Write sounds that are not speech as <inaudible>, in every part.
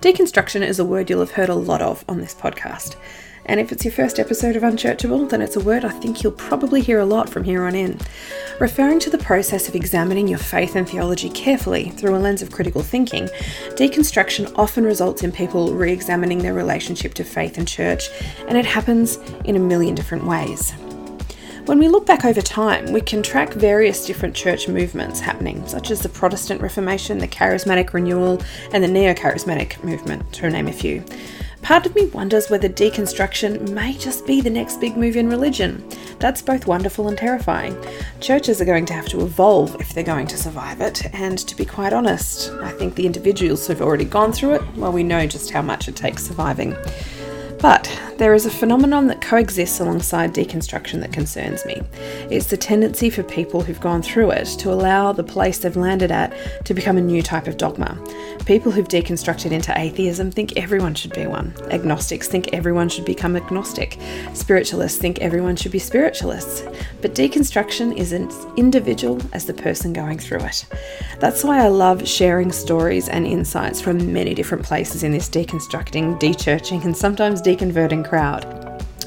Deconstruction is a word you'll have heard a lot of on this podcast. And if it's your first episode of Unchurchable, then it's a word I think you'll probably hear a lot from here on in. Referring to the process of examining your faith and theology carefully through a lens of critical thinking, deconstruction often results in people re examining their relationship to faith and church, and it happens in a million different ways. When we look back over time, we can track various different church movements happening, such as the Protestant Reformation, the Charismatic Renewal, and the Neo Charismatic movement, to name a few. Part of me wonders whether deconstruction may just be the next big move in religion. That's both wonderful and terrifying. Churches are going to have to evolve if they're going to survive it, and to be quite honest, I think the individuals who've already gone through it, well, we know just how much it takes surviving. But there is a phenomenon that coexists alongside deconstruction that concerns me. It's the tendency for people who've gone through it to allow the place they've landed at to become a new type of dogma. People who've deconstructed into atheism think everyone should be one. Agnostics think everyone should become agnostic. Spiritualists think everyone should be spiritualists. But deconstruction is as individual as the person going through it. That's why I love sharing stories and insights from many different places in this deconstructing, dechurching, and sometimes deconverting crowd.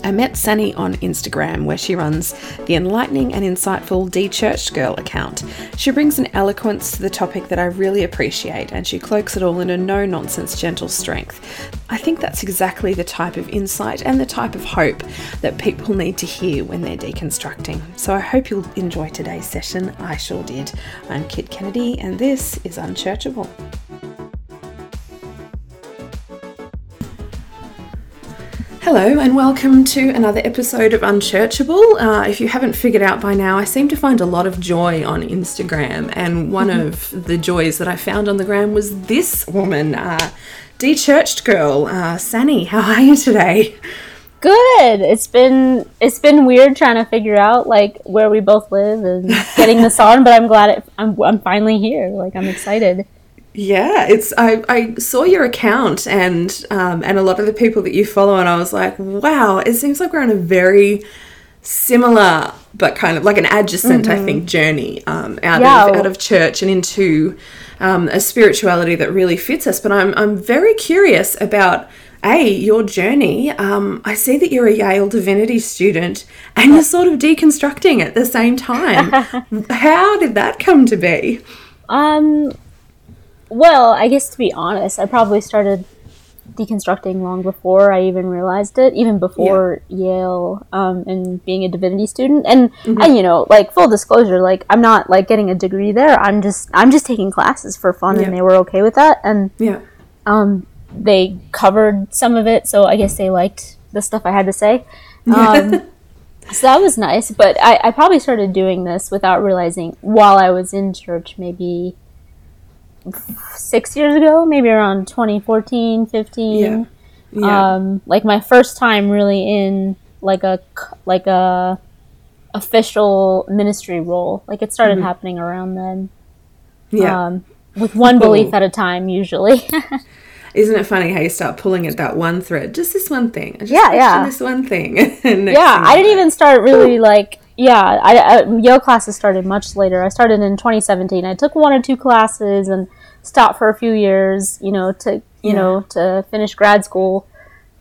I met Sunny on Instagram, where she runs the enlightening and insightful De-Churched Girl account. She brings an eloquence to the topic that I really appreciate, and she cloaks it all in a no nonsense, gentle strength. I think that's exactly the type of insight and the type of hope that people need to hear when they're deconstructing. So I hope you'll enjoy today's session. I sure did. I'm Kit Kennedy, and this is Unchurchable. Hello, and welcome to another episode of Unchurchable. Uh, if you haven't figured out by now, I seem to find a lot of joy on Instagram, and one mm-hmm. of the joys that I found on the gram was this woman, uh, de-churched girl, uh, Sani. How are you today? Good. It's been it's been weird trying to figure out like where we both live and getting this <laughs> on, but I'm glad it, I'm I'm finally here. Like I'm excited. Yeah, it's I, I saw your account and um, and a lot of the people that you follow, and I was like, wow, it seems like we're on a very similar but kind of like an adjacent, mm-hmm. I think, journey um, out yeah. of out of church and into um, a spirituality that really fits us. But I'm I'm very curious about a your journey. Um, I see that you're a Yale divinity student and you're sort of deconstructing at the same time. <laughs> How did that come to be? Um, well, I guess to be honest, I probably started deconstructing long before I even realized it, even before yeah. Yale um, and being a divinity student. And mm-hmm. and you know, like full disclosure, like I'm not like getting a degree there. I'm just I'm just taking classes for fun, yeah. and they were okay with that. And yeah, um, they covered some of it, so I guess they liked the stuff I had to say. <laughs> Um, so that was nice, but I, I probably started doing this without realizing while I was in church, maybe six years ago, maybe around 2014, 15. Yeah. yeah. Um, like my first time really in like a like a official ministry role. Like it started mm-hmm. happening around then. Yeah. Um, with one belief at a time, usually. <laughs> Isn't it funny how you start pulling at that one thread? Just this one thing. Just yeah, yeah. This one thing. <laughs> yeah, I didn't even start really like yeah, I, I, Yale classes started much later. I started in 2017. I took one or two classes and stopped for a few years, you know, to you yeah. know to finish grad school.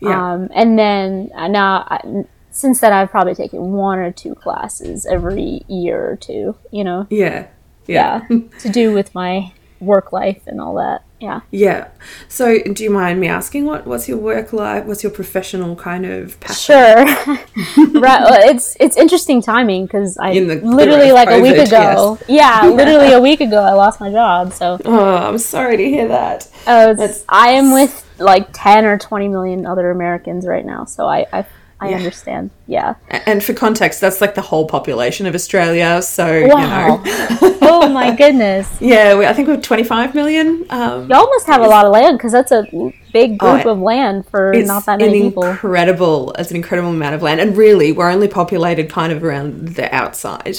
Yeah. Um, and then uh, now, I, since then, I've probably taken one or two classes every year or two. You know. Yeah. Yeah. yeah to do with my work life and all that. Yeah. Yeah. So, do you mind me asking what what's your work life? What's your professional kind of passion? Sure. <laughs> right. Well, it's it's interesting timing because I literally like COVID, a week ago. Yes. Yeah, yeah, <laughs> literally a week ago, I lost my job. So. Oh, I'm sorry to hear that. Oh, I am with like ten or twenty million other Americans right now, so I I I yeah. understand. Yeah. And for context, that's like the whole population of Australia. So, wow. you know. oh my <laughs> goodness. Yeah, we, I think we're 25 million. Um, Y'all must have a lot of land because that's a big oh, group oh, of land for not that many an people. Incredible. It's an incredible amount of land. And really, we're only populated kind of around the outside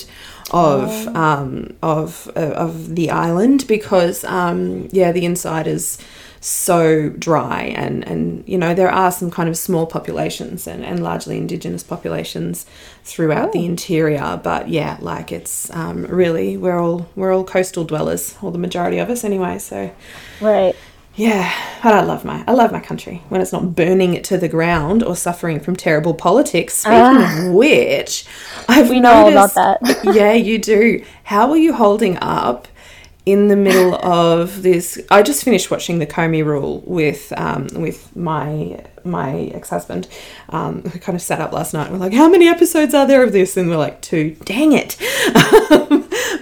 of oh. um, of uh, of the island because um, yeah, the inside is so dry and and you know there are some kind of small populations and, and largely indigenous populations throughout oh. the interior but yeah like it's um, really we're all we're all coastal dwellers or the majority of us anyway so right yeah but I love my I love my country when it's not burning it to the ground or suffering from terrible politics. Speaking of which, I've We know all noticed, about that. <laughs> yeah, you do. How are you holding up in the middle of this? I just finished watching the Comey Rule with um, with my my ex husband. Um, who kind of sat up last night. And we're like, how many episodes are there of this? And we're like, two. Dang it.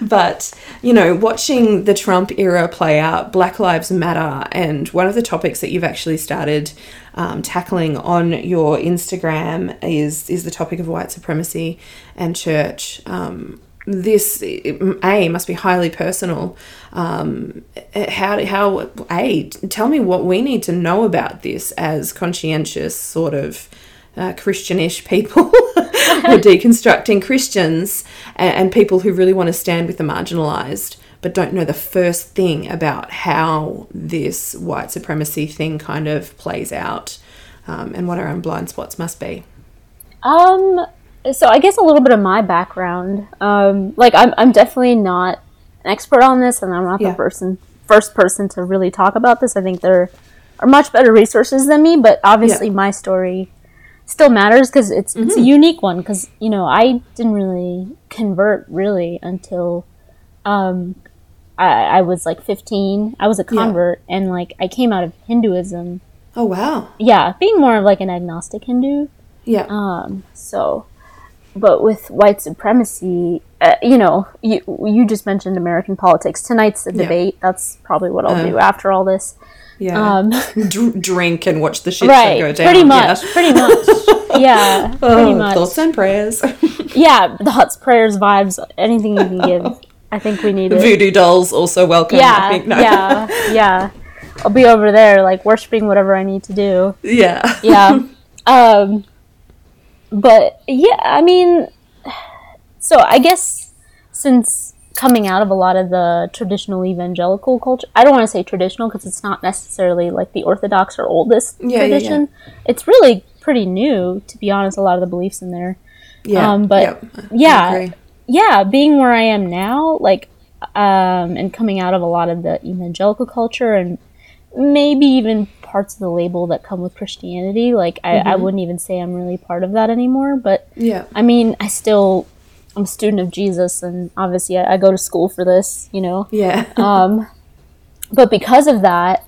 <laughs> but you know, watching the Trump era play out, Black Lives Matter, and one of the topics that you've actually started um, tackling on your Instagram is is the topic of white supremacy and church. Um, this a must be highly personal. Um, how how a tell me what we need to know about this as conscientious sort of uh, Christianish people <laughs> or deconstructing Christians and, and people who really want to stand with the marginalized but don't know the first thing about how this white supremacy thing kind of plays out um, and what our own blind spots must be. Um, so I guess a little bit of my background. Um, like I'm, I'm definitely not an expert on this, and I'm not Yeah. the person first person to really talk about this. I think there are much better resources than me, but obviously Yeah. my story still matters because it's it's Mm-hmm. a unique one. Because you know I didn't really convert really until um, I, I was like 15. I was a convert, and like I came out of Hinduism. Oh wow! Yeah, being more of like an agnostic Hindu. Yeah, Um, so, but with white supremacy, uh, you know, you you just mentioned American politics. Tonight's the Yeah. debate. That's probably what I'll Uh, do after all this. yeah. Um, <laughs> Dr- drink and watch the shit right, show go down. pretty yeah. much, pretty much, yeah, pretty <laughs> Oh, much, Thoughts and prayers. <laughs> yeah. Thoughts, prayers, vibes, anything you can give. I think we need it. Voodoo dolls also welcome. I Yeah, think. No. yeah, yeah. I'll be over there, like worshiping whatever I need to do. yeah. yeah um but yeah i mean so i guess since coming out of a lot of the traditional evangelical culture i don't want to say traditional because it's not necessarily like the orthodox or oldest Yeah, yeah, tradition it's really pretty new to be honest a lot of the beliefs in there Yeah. Um, but. Yeah yeah being where i am now like um and coming out of a lot of the evangelical culture and maybe even parts of the label that come with christianity like I, I Mm-hmm. wouldn't even say i'm really part of that anymore but Yeah. i mean i still i'm a student of jesus and obviously i, I go to school for this you know Yeah. <laughs> um, but because of that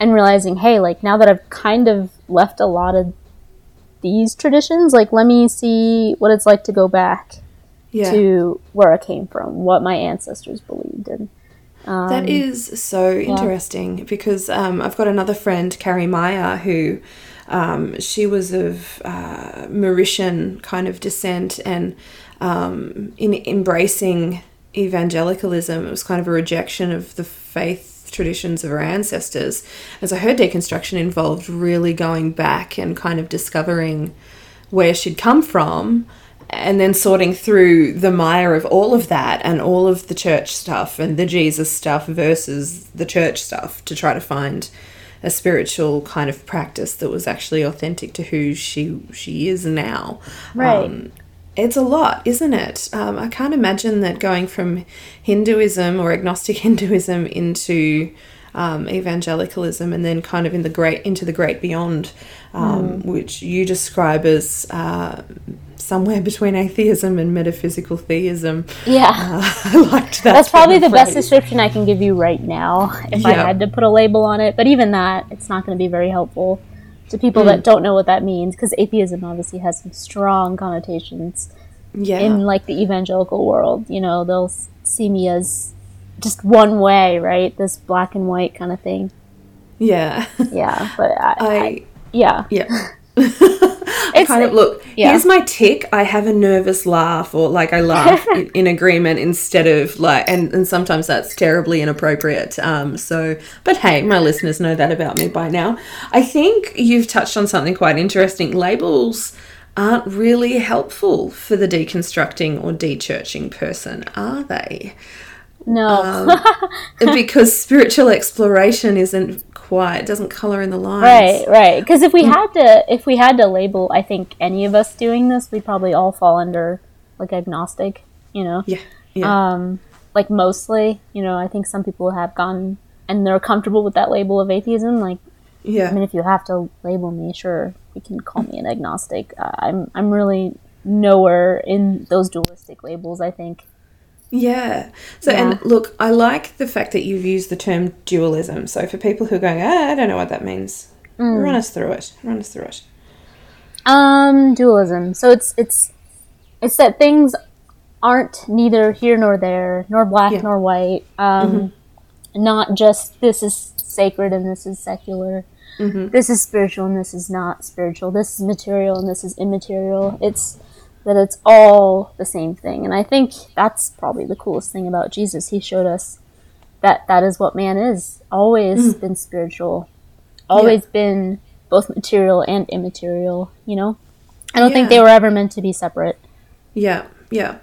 and realizing hey like now that i've kind of left a lot of these traditions like let me see what it's like to go back yeah. to where i came from what my ancestors believed and um, That is so interesting because um, I've got another friend, Carrie Meyer, who um, she was of uh, Mauritian kind of descent, and um, in embracing evangelicalism, it was kind of a rejection of the faith traditions of her ancestors. And so her deconstruction involved really going back and kind of discovering where she'd come from and then sorting through the mire of all of that and all of the church stuff and the Jesus stuff versus the church stuff to try to find a spiritual kind of practice that was actually authentic to who she she is now. Right. Um, it's a lot, isn't it? Um, I can't imagine that going from Hinduism or agnostic <laughs> Hinduism into um, evangelicalism and then kind of in the great into the great beyond, um, which you describe as uh, somewhere between atheism and metaphysical theism. yeah Uh, <laughs> I liked that. that's probably the best description i can give you right now if i had to put a label on it but even that it's not going to be very helpful to people Mm. that don't know what that means because atheism obviously has some strong connotations Yeah. in like the evangelical world you know they'll see me as just one way right? This black and white kind of thing. Yeah. yeah but i, <laughs> I, I yeah. yeah. <laughs> it's kind of look yeah. here's my tic. I have a nervous laugh or like i laugh <laughs> in, in agreement instead of like and, and sometimes that's terribly inappropriate um so but hey my listeners know that about me by now. I think you've touched on something quite interesting. Labels aren't really helpful for the deconstructing or dechurching person are they no um, <laughs> because spiritual exploration isn't quite doesn't color in the lines right right because Mm. if we had to if we had to label i think any of us doing this we'd probably all fall under like agnostic you know yeah yeah um like mostly you know i think some people have gone and they're comfortable with that label of atheism like Yeah. I mean, if you have to label me, sure, you can call me an agnostic. Uh, I'm I'm really nowhere in those dualistic labels. I think. Yeah. So, yeah. and look, I like the fact that you've used the term dualism. So, for people who are going, ah, I don't know what that means, mm. run us through it. Run us through it. Um, dualism. So it's it's it's that things aren't neither here nor there, nor black yeah. nor white. Um, mm-hmm. not just this is sacred and this is secular. Mm-hmm. This is spiritual and this is not spiritual. This is material and this is immaterial. It's that it's all the same thing. And I think that's probably the coolest thing about Jesus. He showed us that that is what man is. Always mm. been spiritual. Always yeah. been both material and immaterial, you know? I don't yeah. think they were ever meant to be separate. Yeah, yeah.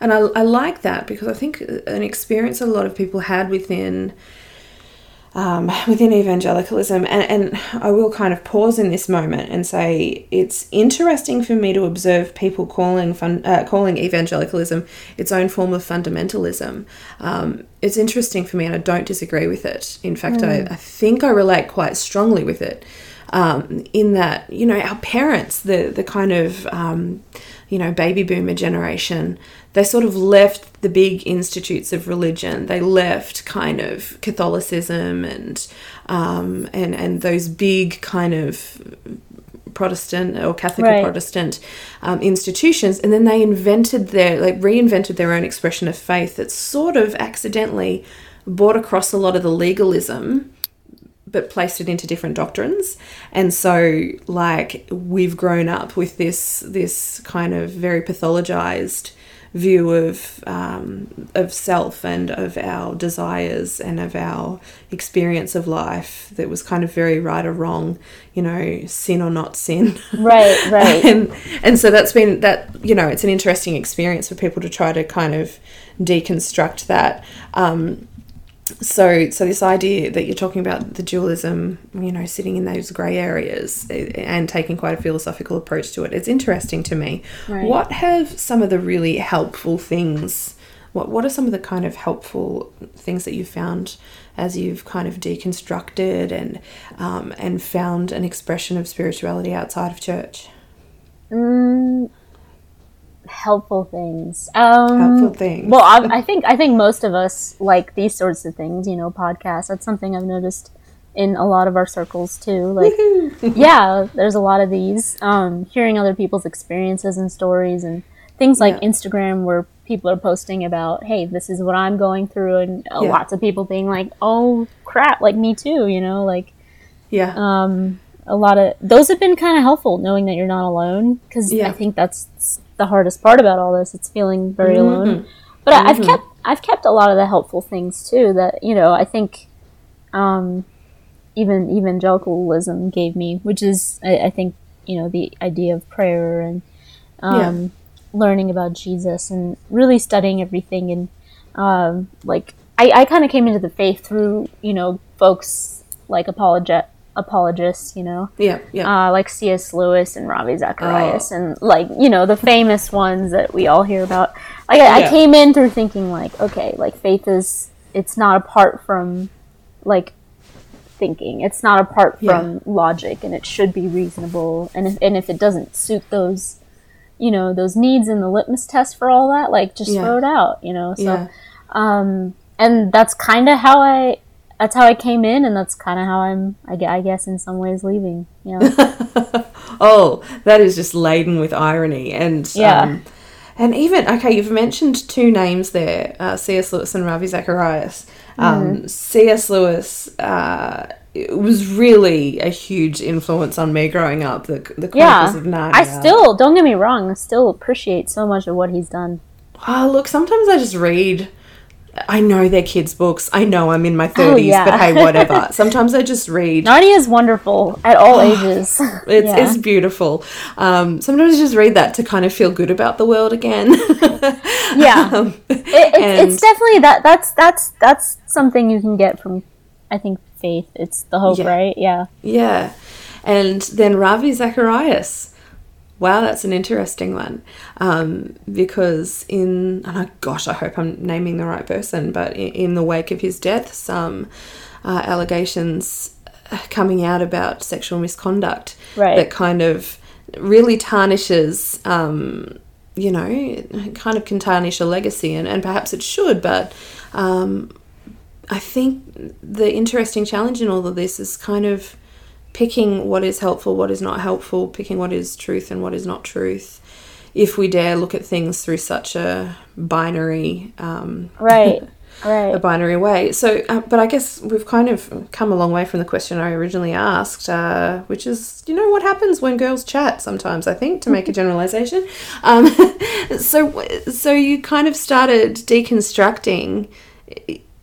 And I, I like that because I think an experience a lot of people had within um, within evangelicalism, and, and I will kind of pause in this moment and say it's interesting for me to observe people calling fun, uh, calling evangelicalism its own form of fundamentalism. Um, it's interesting for me, and I don't disagree with it. In fact, mm. I, I think I relate quite strongly with it. Um, in that, you know, our parents, the the kind of um, you know baby boomer generation, they sort of left the big institutes of religion. They left kind of Catholicism and um, and and those big kind of Protestant or Catholic right. or Protestant um, institutions, and then they invented their like reinvented their own expression of faith that sort of accidentally brought across a lot of the legalism but placed it into different doctrines and so like we've grown up with this this kind of very pathologized view of um, of self and of our desires and of our experience of life that was kind of very right or wrong, you know, sin or not sin. Right, right. <laughs> and and so that's been that you know it's an interesting experience for people to try to kind of deconstruct that. Um, so so this idea that you're talking about the dualism you know sitting in those gray areas eh, and taking quite a philosophical approach to it it's interesting to me right. what have some of the really helpful things what what are some of the kind of helpful things that you've found as you've kind of deconstructed and um, and found an expression of spirituality outside of church mm, helpful things. Um, helpful things. Well, I, I, <laughs> think I think most of us like these sorts of things. You know, podcasts. That's something I've noticed in a lot of our circles too. Like, <laughs> yeah, there's a lot of these. Um, hearing other people's experiences and stories and things like yeah. Instagram where people are posting about, hey, this is what I'm going through, and uh, yeah. lots of people being like, oh crap, like me too. You know, like, yeah. Um, a lot of those have been kind of helpful knowing that you're not alone because yeah. I think that's the hardest part about all this. It's feeling very mm-hmm. alone. But mm-hmm. I've kept I've kept a lot of the helpful things too. That you know I think um, even evangelicalism gave me, which is I, I, think you know the idea of prayer and um, yeah. learning about Jesus and really studying everything and um, like I, I kind of came into the faith through you know folks like apologet apologists, you know? Yeah, yeah. Uh, like C.S. Lewis and Ravi Zacharias, oh. and like, you know, the famous ones that we all hear about. Like, I, yeah. I came in through thinking, like, okay, like, faith is, it's not apart from, like, thinking. It's not apart from yeah. logic, and it should be reasonable. And if, and if it doesn't suit those, you know, those needs in the litmus test for all that, like, just yeah. throw it out, you know? So, um, and that's kind of how I that's how I came in, and that's kind of how I'm, I guess, in some ways, leaving. Yeah. <laughs> oh, that is just laden with irony, and yeah. Um, and even okay, you've mentioned two names there, uh, C.S. Lewis and Ravi Zacharias. Um, mm. C.S. Lewis uh, was really a huge influence on me growing up. The the Chronicles yeah, of Narnia. I still don't get me wrong. I still appreciate so much of what he's done. Oh, look, sometimes I just read I know they're kids' books. I know I'm in my 30s, oh, yeah. but hey, whatever. <laughs> Sometimes I just read. Narnia is wonderful at all ages. <laughs> it's, yeah. it's beautiful. Um, sometimes I just read that to kind of feel good about the world again. <laughs> yeah. Um, it, it's, it's definitely that. That's, that's, that's something you can get from, I think, faith. It's the hope, yeah. right? Yeah. Yeah. And then Ravi Zacharias Wow, that's an interesting one. Um, because in, and I, gosh, I hope I'm naming the right person, but in, in the wake of his death, some uh, allegations coming out about sexual misconduct Right. that kind of really tarnishes um, you know kind of can tarnish a legacy and, and perhaps it should but um, i think the interesting challenge in all of this is kind of picking what is helpful what is not helpful picking what is truth and what is not truth if we dare look at things through such a binary um, <laughs> right. a binary way. So, uh, but I guess we've kind of come a long way from the question I originally asked, uh, which is, you know, what happens when girls chat sometimes, I think, to make a <laughs> generalization. Um, <laughs> so, so you kind of started deconstructing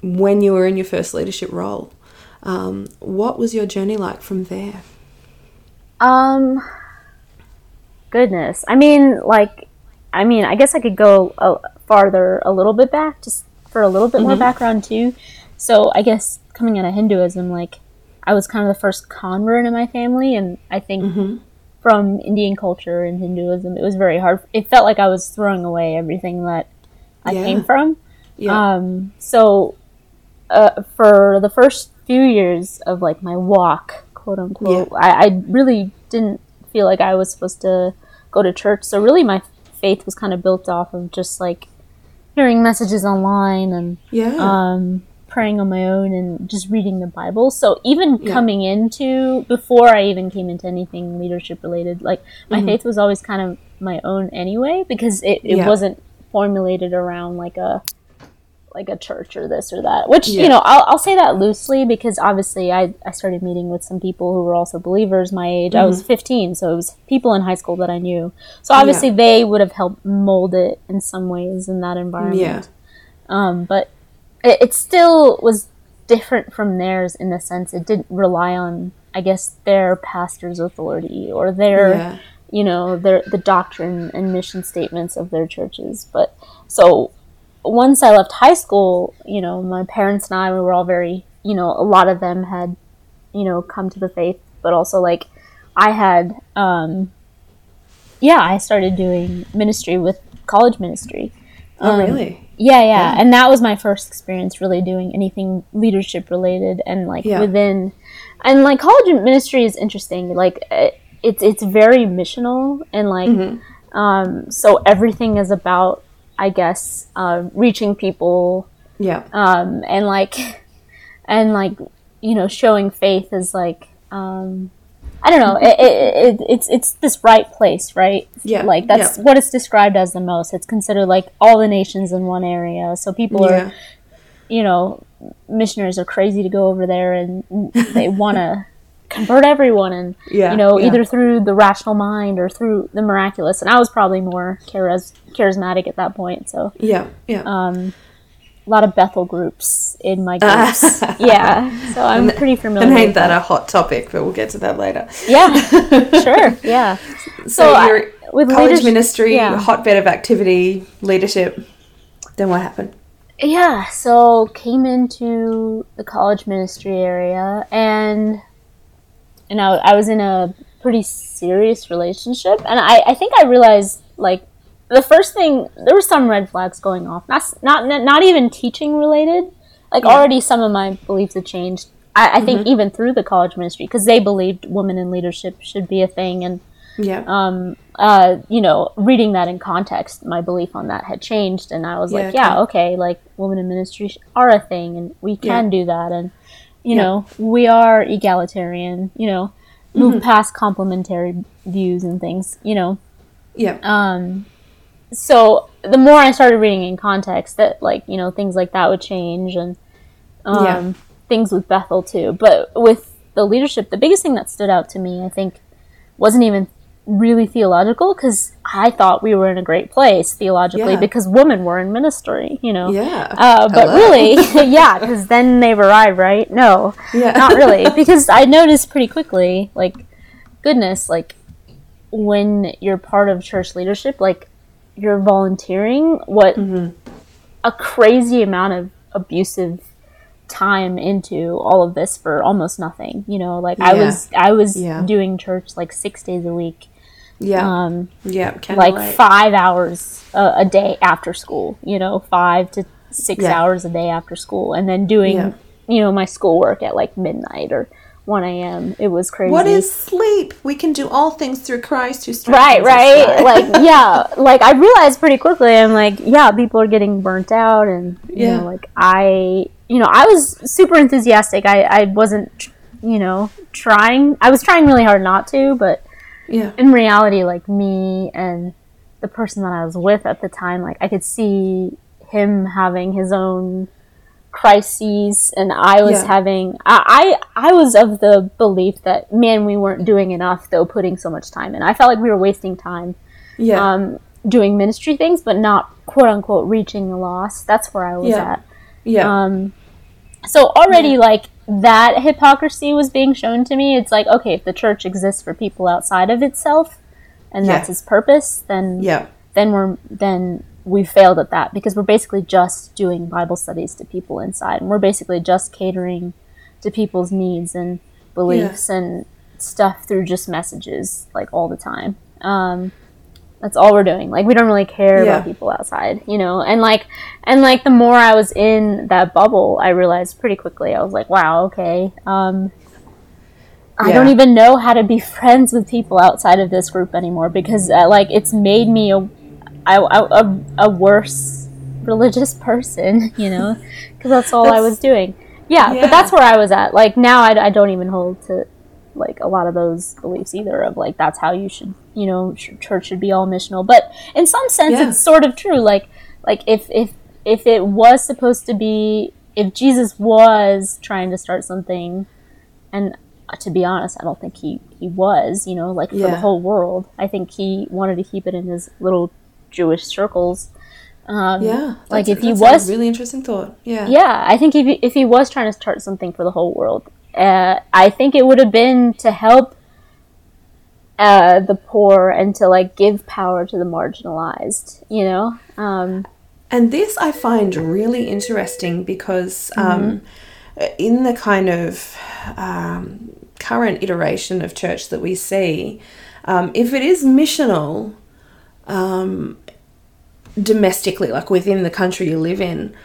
when you were in your first leadership role. Um, what was your journey like from there? Um, goodness. I mean, like, I mean, I guess I could go a, farther a little bit back, just for a little bit more background too. So I guess coming out of Hinduism, like, I was kind of the first convert in my family, and I think from Indian culture and Hinduism, it was very hard. It felt like I was throwing away everything that I Yeah. came from. Yeah. Um, so uh, for the first few years of like my walk, quote unquote, I, I really didn't feel like I was supposed to go to church. So really, my faith was kind of built off of just like hearing messages online and yeah. um, praying on my own and just reading the Bible. So even Yeah. coming into before I even came into anything leadership related, like my Mm-hmm. faith was always kind of my own anyway because it, it Yeah. wasn't formulated around like a like a church or this or that. Which Yeah. you know I'll, I'll say that loosely because obviously I I started meeting with some people who were also believers my age. I was Mm-hmm. 15, so it was people in high school that I knew. So obviously they would have helped mold it in some ways in that environment. yeah. Um, but it, it still was different from theirs in the sense it didn't rely on, I guess, their pastor's authority or their, Yeah. you know, their the doctrine and mission statements of their churches. But so once I left high school, you know, my parents and I we were all very, you know, a lot of them had, you know, come to the faith, but also like I had, um, yeah, I started doing ministry with college ministry. Oh, Um, really? Yeah, yeah, Yeah. and that was my first experience really doing anything leadership related and like Yeah. within and like college ministry is interesting. Like it's it's very missional and like Mm-hmm. um so everything is about I guess uh, reaching people Yeah. um and like <laughs> and like you know showing faith is like um I don't know. It, it, it, it's it's this right place, right? Yeah, Like that's yeah. what it's described as the most. It's considered like all the nations in one area. So people Yeah. are, you know, missionaries are crazy to go over there and they want to convert everyone and Yeah, you know yeah. either through the rational mind or through the miraculous. And I was probably more charis- charismatic at that point. So Yeah. Yeah. um, a lot of Bethel groups in my groups. <laughs> yeah, so I'm pretty familiar. and ain't with that a hot topic? But we'll get to that later. Yeah, <laughs> sure. Yeah. So, So, you're with college ministry, yeah. hotbed of activity, leadership. Then what happened? Yeah, so came into the college ministry area and and I, I was in a pretty serious relationship and I, I think I realized like the first thing there were some red flags going off not not not even teaching related like already some of my beliefs had changed I, I think even through the college ministry because they believed women in leadership should be a thing and Yeah. um, uh, you know, reading that in context, my belief on that had changed, and I was Yeah, like, yeah, okay. okay, like women in ministry are a thing, and we can Yeah. do that, and you Yeah. know, we are egalitarian, you know, move Mm-hmm. past complementary views and things, you know. yeah. Um, so the more I started reading in context, that like you know things like that would change, and um, Yeah. things with Bethel too. But with the leadership, the biggest thing that stood out to me, I think, wasn't even really theological because I thought we were in a great place theologically Yeah. because women were in ministry, you know. yeah. Uh, but Hello. really, <laughs> <laughs> yeah, because then they've arrived, right? No, Yeah. not really. <laughs> Because I noticed pretty quickly, like, goodness, like, when you're part of church leadership, like, you're volunteering what Mm-hmm. a crazy amount of abusive time into all of this for almost nothing. You know, like I was I was Yeah. doing church like six days a week, yeah. um, yeah. Like five hours a, a day after school. You know, five to six Yeah. hours a day after school, and then doing Yeah. you know my schoolwork at like midnight or 1 a.m. It was crazy. What is sleep? We can do all things through Christ who strengthens us, right right. like <laughs> yeah like i realized pretty quickly i'm like yeah people are getting burnt out and you Yeah. know like i you know i was super enthusiastic i i wasn't you know trying i was trying really hard not to but Yeah. in reality like me and the person that i was with at the time like i could see him having his own crises and i was Yeah. having I, I i was of the belief that man we weren't doing enough though putting so much time in i felt like we were wasting time Yeah. um, doing ministry things but not quote unquote reaching the lost that's where i was Yeah. at yeah. um, so already like that hypocrisy was being shown to me. It's like okay, if the church exists for people outside of itself, and that's Yeah. its purpose, then yeah. then we're then we failed at that because we're basically just doing Bible studies to people inside, and we're basically just catering to people's needs and beliefs and stuff through just messages like all the time. Um, that's all we're doing. Like we don't really care Yeah. about people outside, you know. And like and like the more I was in that bubble, I realized pretty quickly. I was like, wow, okay. Um, I Yeah. don't even know how to be <laughs> friends with people outside of this group anymore because uh, like it's made me a I, I- a, a worse religious <laughs> person, you know, because that's all I was doing. Yeah, Yeah. but that's where I was at. Like now, I, I don't even hold to like a lot of those beliefs either. Of like that's how you should, you know, ch- church should be all missional. But in some sense, Yeah. it's sort of true. Like like if if if it was supposed to be, if Jesus was trying to start something, and to be honest, I don't think he he was. You know, like for Yeah. the whole world. I think he wanted to keep it in his little Jewish circles. Um, Yeah. like if he that's a was really interesting thought. Yeah. yeah, I think if he, if he was trying to start something for the whole world, uh, I think it would have been to help uh, the poor and to like give power to the marginalized. You know, um, And this I find really interesting because um, in the kind of um, current iteration of church that we see, um, if it is missional um, domestically, like within the country you live in,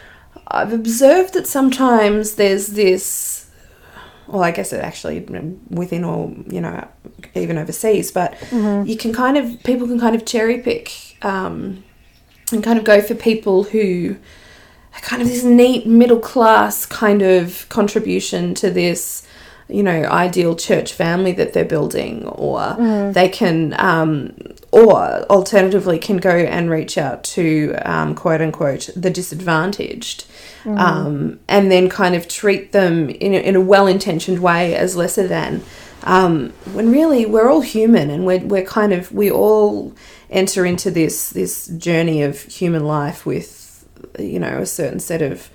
I've observed that sometimes there's this. Well, I guess it actually within or you know even overseas, but you can kind of people can kind of cherry pick um, and kind of go for people who are kind of this neat middle class kind of contribution to this you know ideal church family that they're building or they can um, or alternatively can go and reach out to um, quote unquote the disadvantaged um, and then kind of treat them in a, in a well-intentioned way as lesser than. Um, when really we're all human and we're, we're kind of we all enter into this this journey of human life with you know a certain set of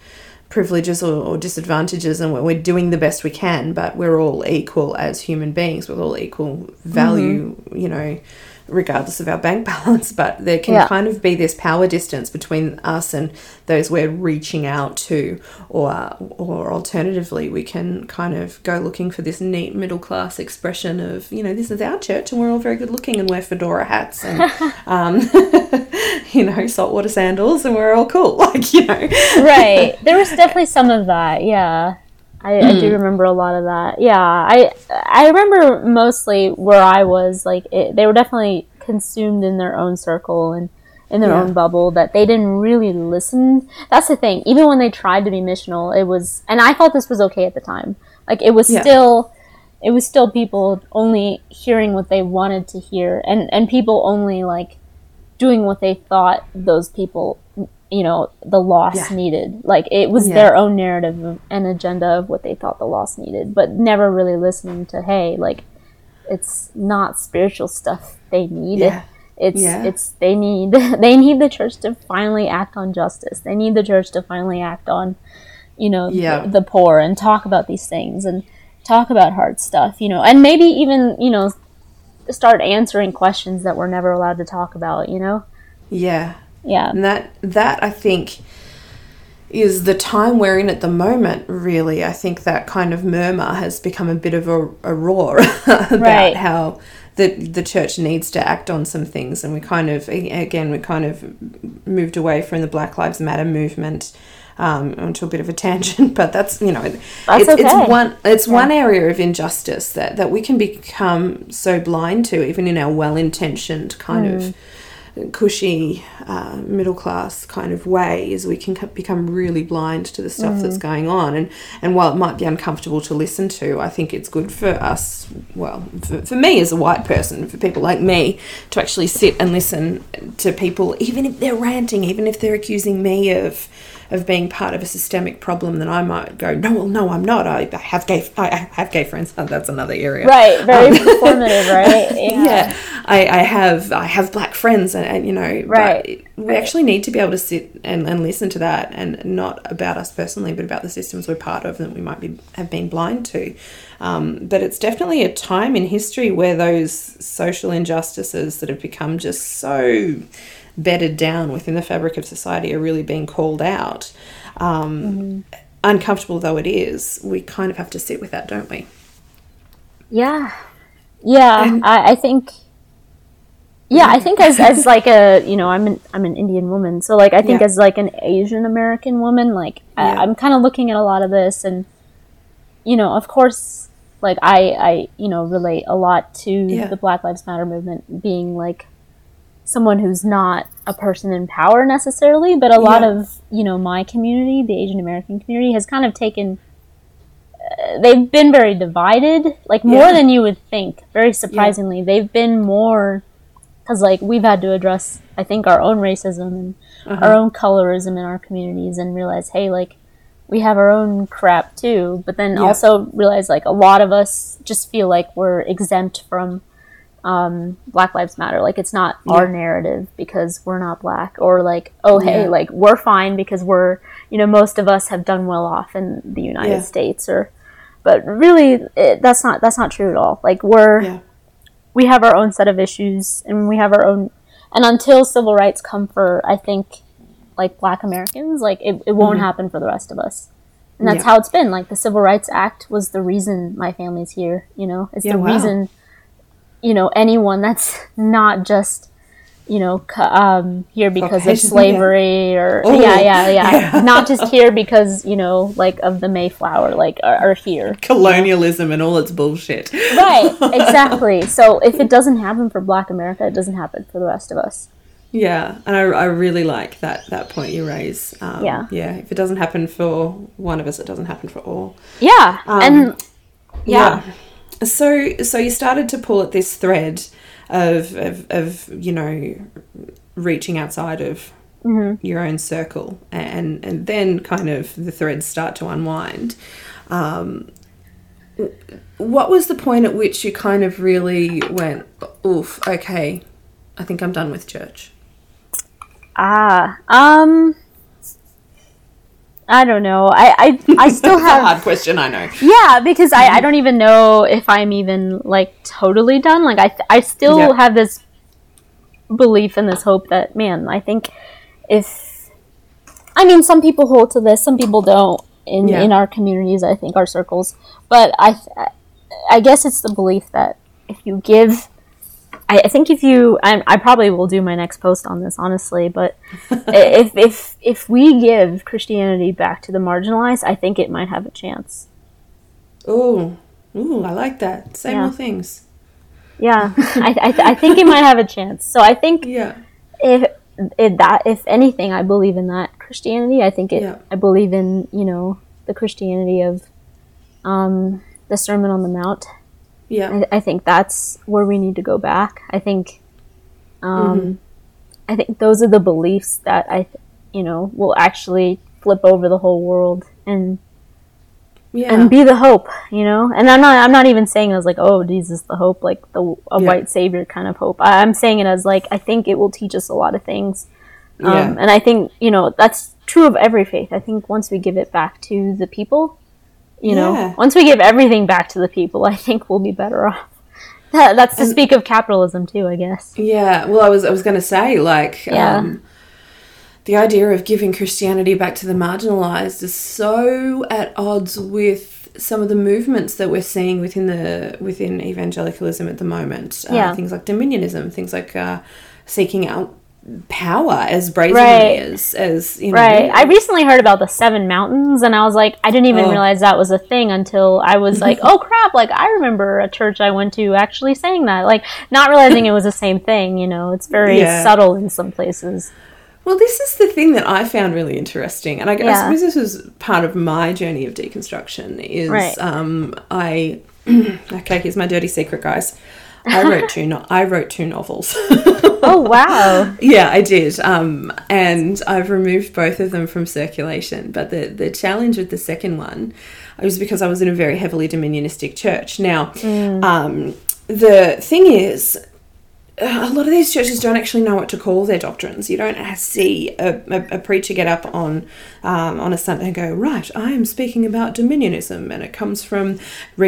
privileges or, or disadvantages and we're, we're doing the best we can but we're all equal as human beings. With all equal value you know regardless of our bank <laughs> balance but there can Yeah. kind of be this power distance between us and those we're reaching out to or or alternatively we can kind of go looking for this neat middle class expression of you know this is our church and we're all very good looking and wear fedora hats and <laughs> um, <laughs> you know saltwater sandals and we're all cool like you know right? There was definitely some of that. Yeah, I, I do mm. remember a lot of that. Yeah, I I remember mostly where I was. Like it, they were definitely consumed in their own circle and in their Yeah. own bubble. That they didn't really listen. That's the thing. Even when they tried to be missional, it was, and I thought this was okay at the time. Like it was Yeah. still. It was still people only hearing what they wanted to hear, and, and people only like doing what they thought those people, you know, the loss Yeah. needed. Like it was Yeah. their own narrative and agenda of what they thought the loss needed, but never really listening to, hey, like it's not spiritual stuff they need. Yeah. It's it's they need <laughs> they need the church to finally act on justice. They need the church to finally act on, you know, the, the poor and talk about these things and talk about hard stuff, you know, and maybe even you know start answering questions that we're never allowed to talk about, you know? yeah Yeah. And that that I think is the time we're in at the moment. Really, I think that kind of murmur has become a bit of a, a roar <laughs> about Right. how the the church needs to act on some things, and we kind of again we kind of moved away from the Black Lives Matter movement. um, onto a bit of a <laughs> tangent, but that's you know, That's it's, okay. it's one it's one area of injustice that that we can become so blind to, even in our well intentioned kind Hmm. of cushy uh, middle class kind of way is we can become really blind to the stuff that's going on. And and while it might be uncomfortable to listen to I think it's good for us well for, for me as a white person for people like me to actually sit and listen to people even if they're ranting even if they're accusing me of of being part of a systemic problem then I might go no well no I'm not. I, I have gay I, I have gay friends. Oh, that's another area. Right, very performative, right? <laughs> yeah, I, I have I have black friends and, and you know Right. we actually need to be able to sit and, and listen to that and not about us personally but about the systems we're part of that we might be have been blind to. Um, but it's definitely a time in history where those social injustices that have become just so bedded down within the fabric of society are really being called out um, uncomfortable though it is we kind of have to sit with that don't we Yeah, yeah. I, I think. Yeah, I think as, as like a you know I'm an I'm an Indian woman, so like I think Yeah. as like an Asian American woman, like Yeah. I, I'm kind of looking at a lot of this, and you know, of course, like I I you know relate a lot to Yeah. the Black Lives Matter movement, being like someone who's not a person in power necessarily, but a lot Yeah. of you know my community, the Asian American community, has kind of taken uh, they've been very divided, like more Yeah. than you would think. Very surprisingly, they've been more because like we've had to address, I think, our own racism and Uh-huh. our own colorism in our communities, and realize, hey, like we have our own crap too. But then Yeah. also realize, like a lot of us just feel like we're exempt from um, Black Lives Matter. Like it's not our narrative because we're not black, or like, oh hey, Yeah. like we're fine because we're, you know, most of us have done well off in the United Yeah. States, or, but really, it, that's not that's not true at all. Like we're yeah we have our own set of issues, and we have our own, and until civil rights come for, I think, like Black Americans, like it, it won't happen for the rest of us. And that's Mm-hmm. Yeah. how it's been. Like the Civil Rights Act was the reason my family's here. You know, it's Yeah, the wow. reason. You know, anyone that's not just, you know, um, here because of Caucasian, slavery or Oh, yeah, yeah, yeah, <laughs> yeah. not just here because you know, like of the Mayflower, like are, are here. colonialism and all its bullshit Right, <laughs> exactly. So if it doesn't happen for Black America, it doesn't happen for the rest of us. Yeah, and I, I really like that that point you raise. Um, Yeah. yeah. If it doesn't happen for one of us, it doesn't happen for all. Yeah, Um, and yeah. So so you started to pull at this thread of of, of you know reaching outside of Mm-hmm. your own circle, and and then kind of the threads start to unwind. Um, what was the point at which you kind of really went, oof, okay, I think I'm done with church? Ah, um, I don't know. I I, I <laughs> still It's a have hard question, I know. yeah because I, I mm-hmm. don't even know if I'm even like totally done. Like I I still Yeah. have this belief and this hope that man I think if I mean some people hold to this, some people don't in Yeah. in our communities. I think our circles, but I I guess it's the belief that if you give I, I think if you, I, I probably will do my next post on this, honestly. But <laughs> if if if we give Christianity back to the marginalized, I think it might have a chance. Ooh, ooh, I like that. Say Yeah. more things. Yeah, I, I I think it might have a chance. So I think <laughs> Yeah, if if that if anything, I believe in that Christianity. I think it. Yeah. I believe in you know the Christianity of um, the Sermon on the Mount. Yeah, I, I think that's where we need to go back. I think, um, I think those are the beliefs that I, th- you know, will actually flip over the whole world and yeah. and be the hope. You know, and I'm not I'm not even saying it as like oh Jesus the hope like the a Yeah. white savior kind of hope. I, I'm saying it as like I think it will teach us a lot of things. Um, Yeah. and I think you know that's true of every faith. I think once we give it back to the people, you Yeah. know, once we give everything back to the people, I think we'll be better off. That, that's to speak of capitalism too, I guess. Yeah, well, I was I was going to say like Yeah. um, the idea of giving Christianity back to the marginalized is so at odds with some of the movements that we're seeing within the within evangelicalism at the moment. Uh, Yeah. things like dominionism, things like uh, seeking out power as brazenly Right. as as you know. Right. I recently heard about the Seven Mountains, and I was like, I didn't even Oh. realize that was a thing until I was like, <laughs> oh crap! Like I remember a church I went to actually saying that, like not realizing it was the same thing. You know, it's very Yeah. subtle in some places. Well, this is the thing that I found really interesting, and I, I suppose this was part of my journey of deconstruction. Is Right. um, I <clears throat> okay? Here's my dirty secret, guys. I wrote two. No- I wrote two novels. <laughs> Oh wow! Yeah, I did. Um, and I've removed both of them from circulation. But the, the challenge with the second one was because I was in a very heavily dominionistic church. Now, um, the thing is, a lot of these churches don't actually know what to call their doctrines. You don't see a, a, a preacher get up on um, on a Sunday and go, right, I am speaking about dominionism, and it comes from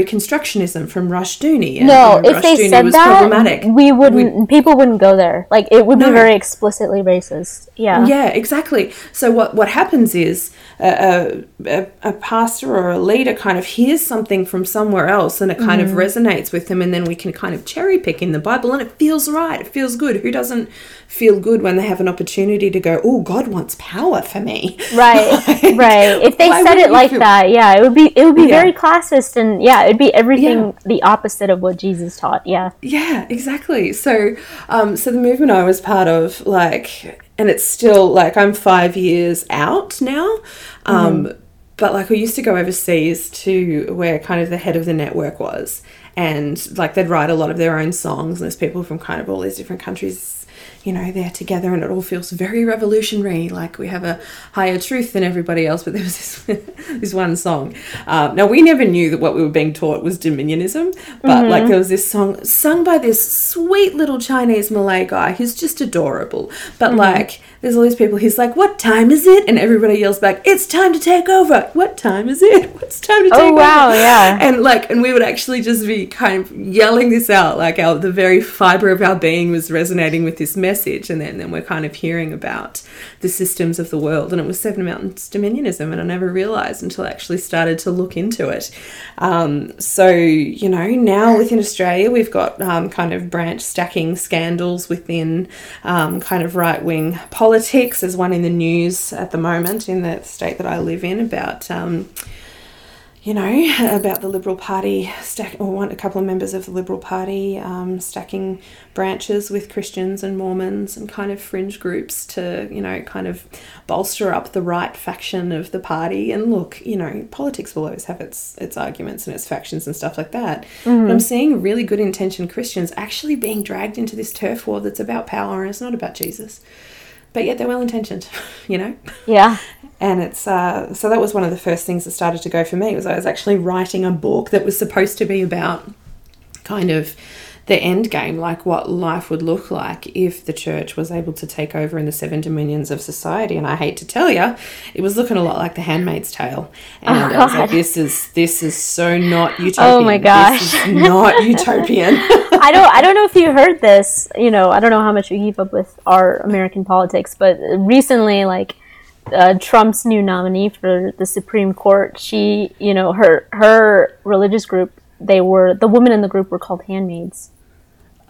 Reconstructionism from Rushdoony. And, No, if they Rushdoony said was that, problematic. we wouldn't. people wouldn't go there. Like it would No. be very explicitly racist. Yeah. Yeah, exactly. So what what happens is a, a, a pastor or a leader kind of hears something from somewhere else and it kind Mm-hmm. of resonates with them and then we can kind of cherry pick in the Bible and it feels right. It feels good. Who doesn't feel good when they have an opportunity to go, "Oh, God wants power for me." Right, <laughs> Like, right. If they said it like feel- that, yeah, it would be it would be Yeah. very classist and yeah, it'd be everything Yeah. the opposite of what Jesus taught. Yeah. Yeah, exactly. So, um, so the movement I was part of, like, and it's still like I'm five years out now, um, but like we used to go overseas to where kind of the head of the network was, and like they'd write a lot of their own songs, and there's people from kind of all these different countries. You know, they're together and it all feels very revolutionary. Like we have a higher truth than everybody else. But there was this, <laughs> this one song. Um, now, we never knew that what we were being taught was dominionism, but like there was this song sung by this sweet little Chinese Malay guy who's just adorable. But like, there's all these people, he's like, What time is it? And everybody yells back, It's time to take over. What time is it? <laughs> What's time to take Oh, over? wow, yeah. And like, and we would actually just be kind of yelling this out, like our the very fiber of our being was resonating with this message. And then, then we're kind of hearing about the systems of the world. And it was Seven Mountains Dominionism. And I never realized until I actually started to look into it. Um, so, you know, now within Australia, we've got um, kind of branch stacking scandals within um, kind of right wing politics. There's one in the news at the moment in the state that I live in about. Um, you know, about the Liberal Party stack, or one, a couple of members of the Liberal Party um, stacking branches with Christians and Mormons and kind of fringe groups to, you know, kind of bolster up the right faction of the party. And look, you know, politics will always have its its arguments and its factions and stuff like that. But I'm seeing really good intentioned Christians actually being dragged into this turf war that's about power and it's not about Jesus. But yet they're well intentioned, <laughs> you know? Yeah. and it's uh, so that was one of the first things that started to go for me was I was actually writing a book that was supposed to be about kind of the end game, like what life would look like if the church was able to take over in the seven dominions of society. And I hate to tell you, it was looking a lot like The Handmaid's Tale. And I was like, this is this is so not utopian. Oh my gosh. this is not <laughs> utopian. <laughs> I don't I don't know if you heard this, you know, I don't know how much you keep up with our American politics, but recently like uh, Trump's new nominee for the Supreme Court, she, you know, her her religious group, they were the women in the group were called handmaids.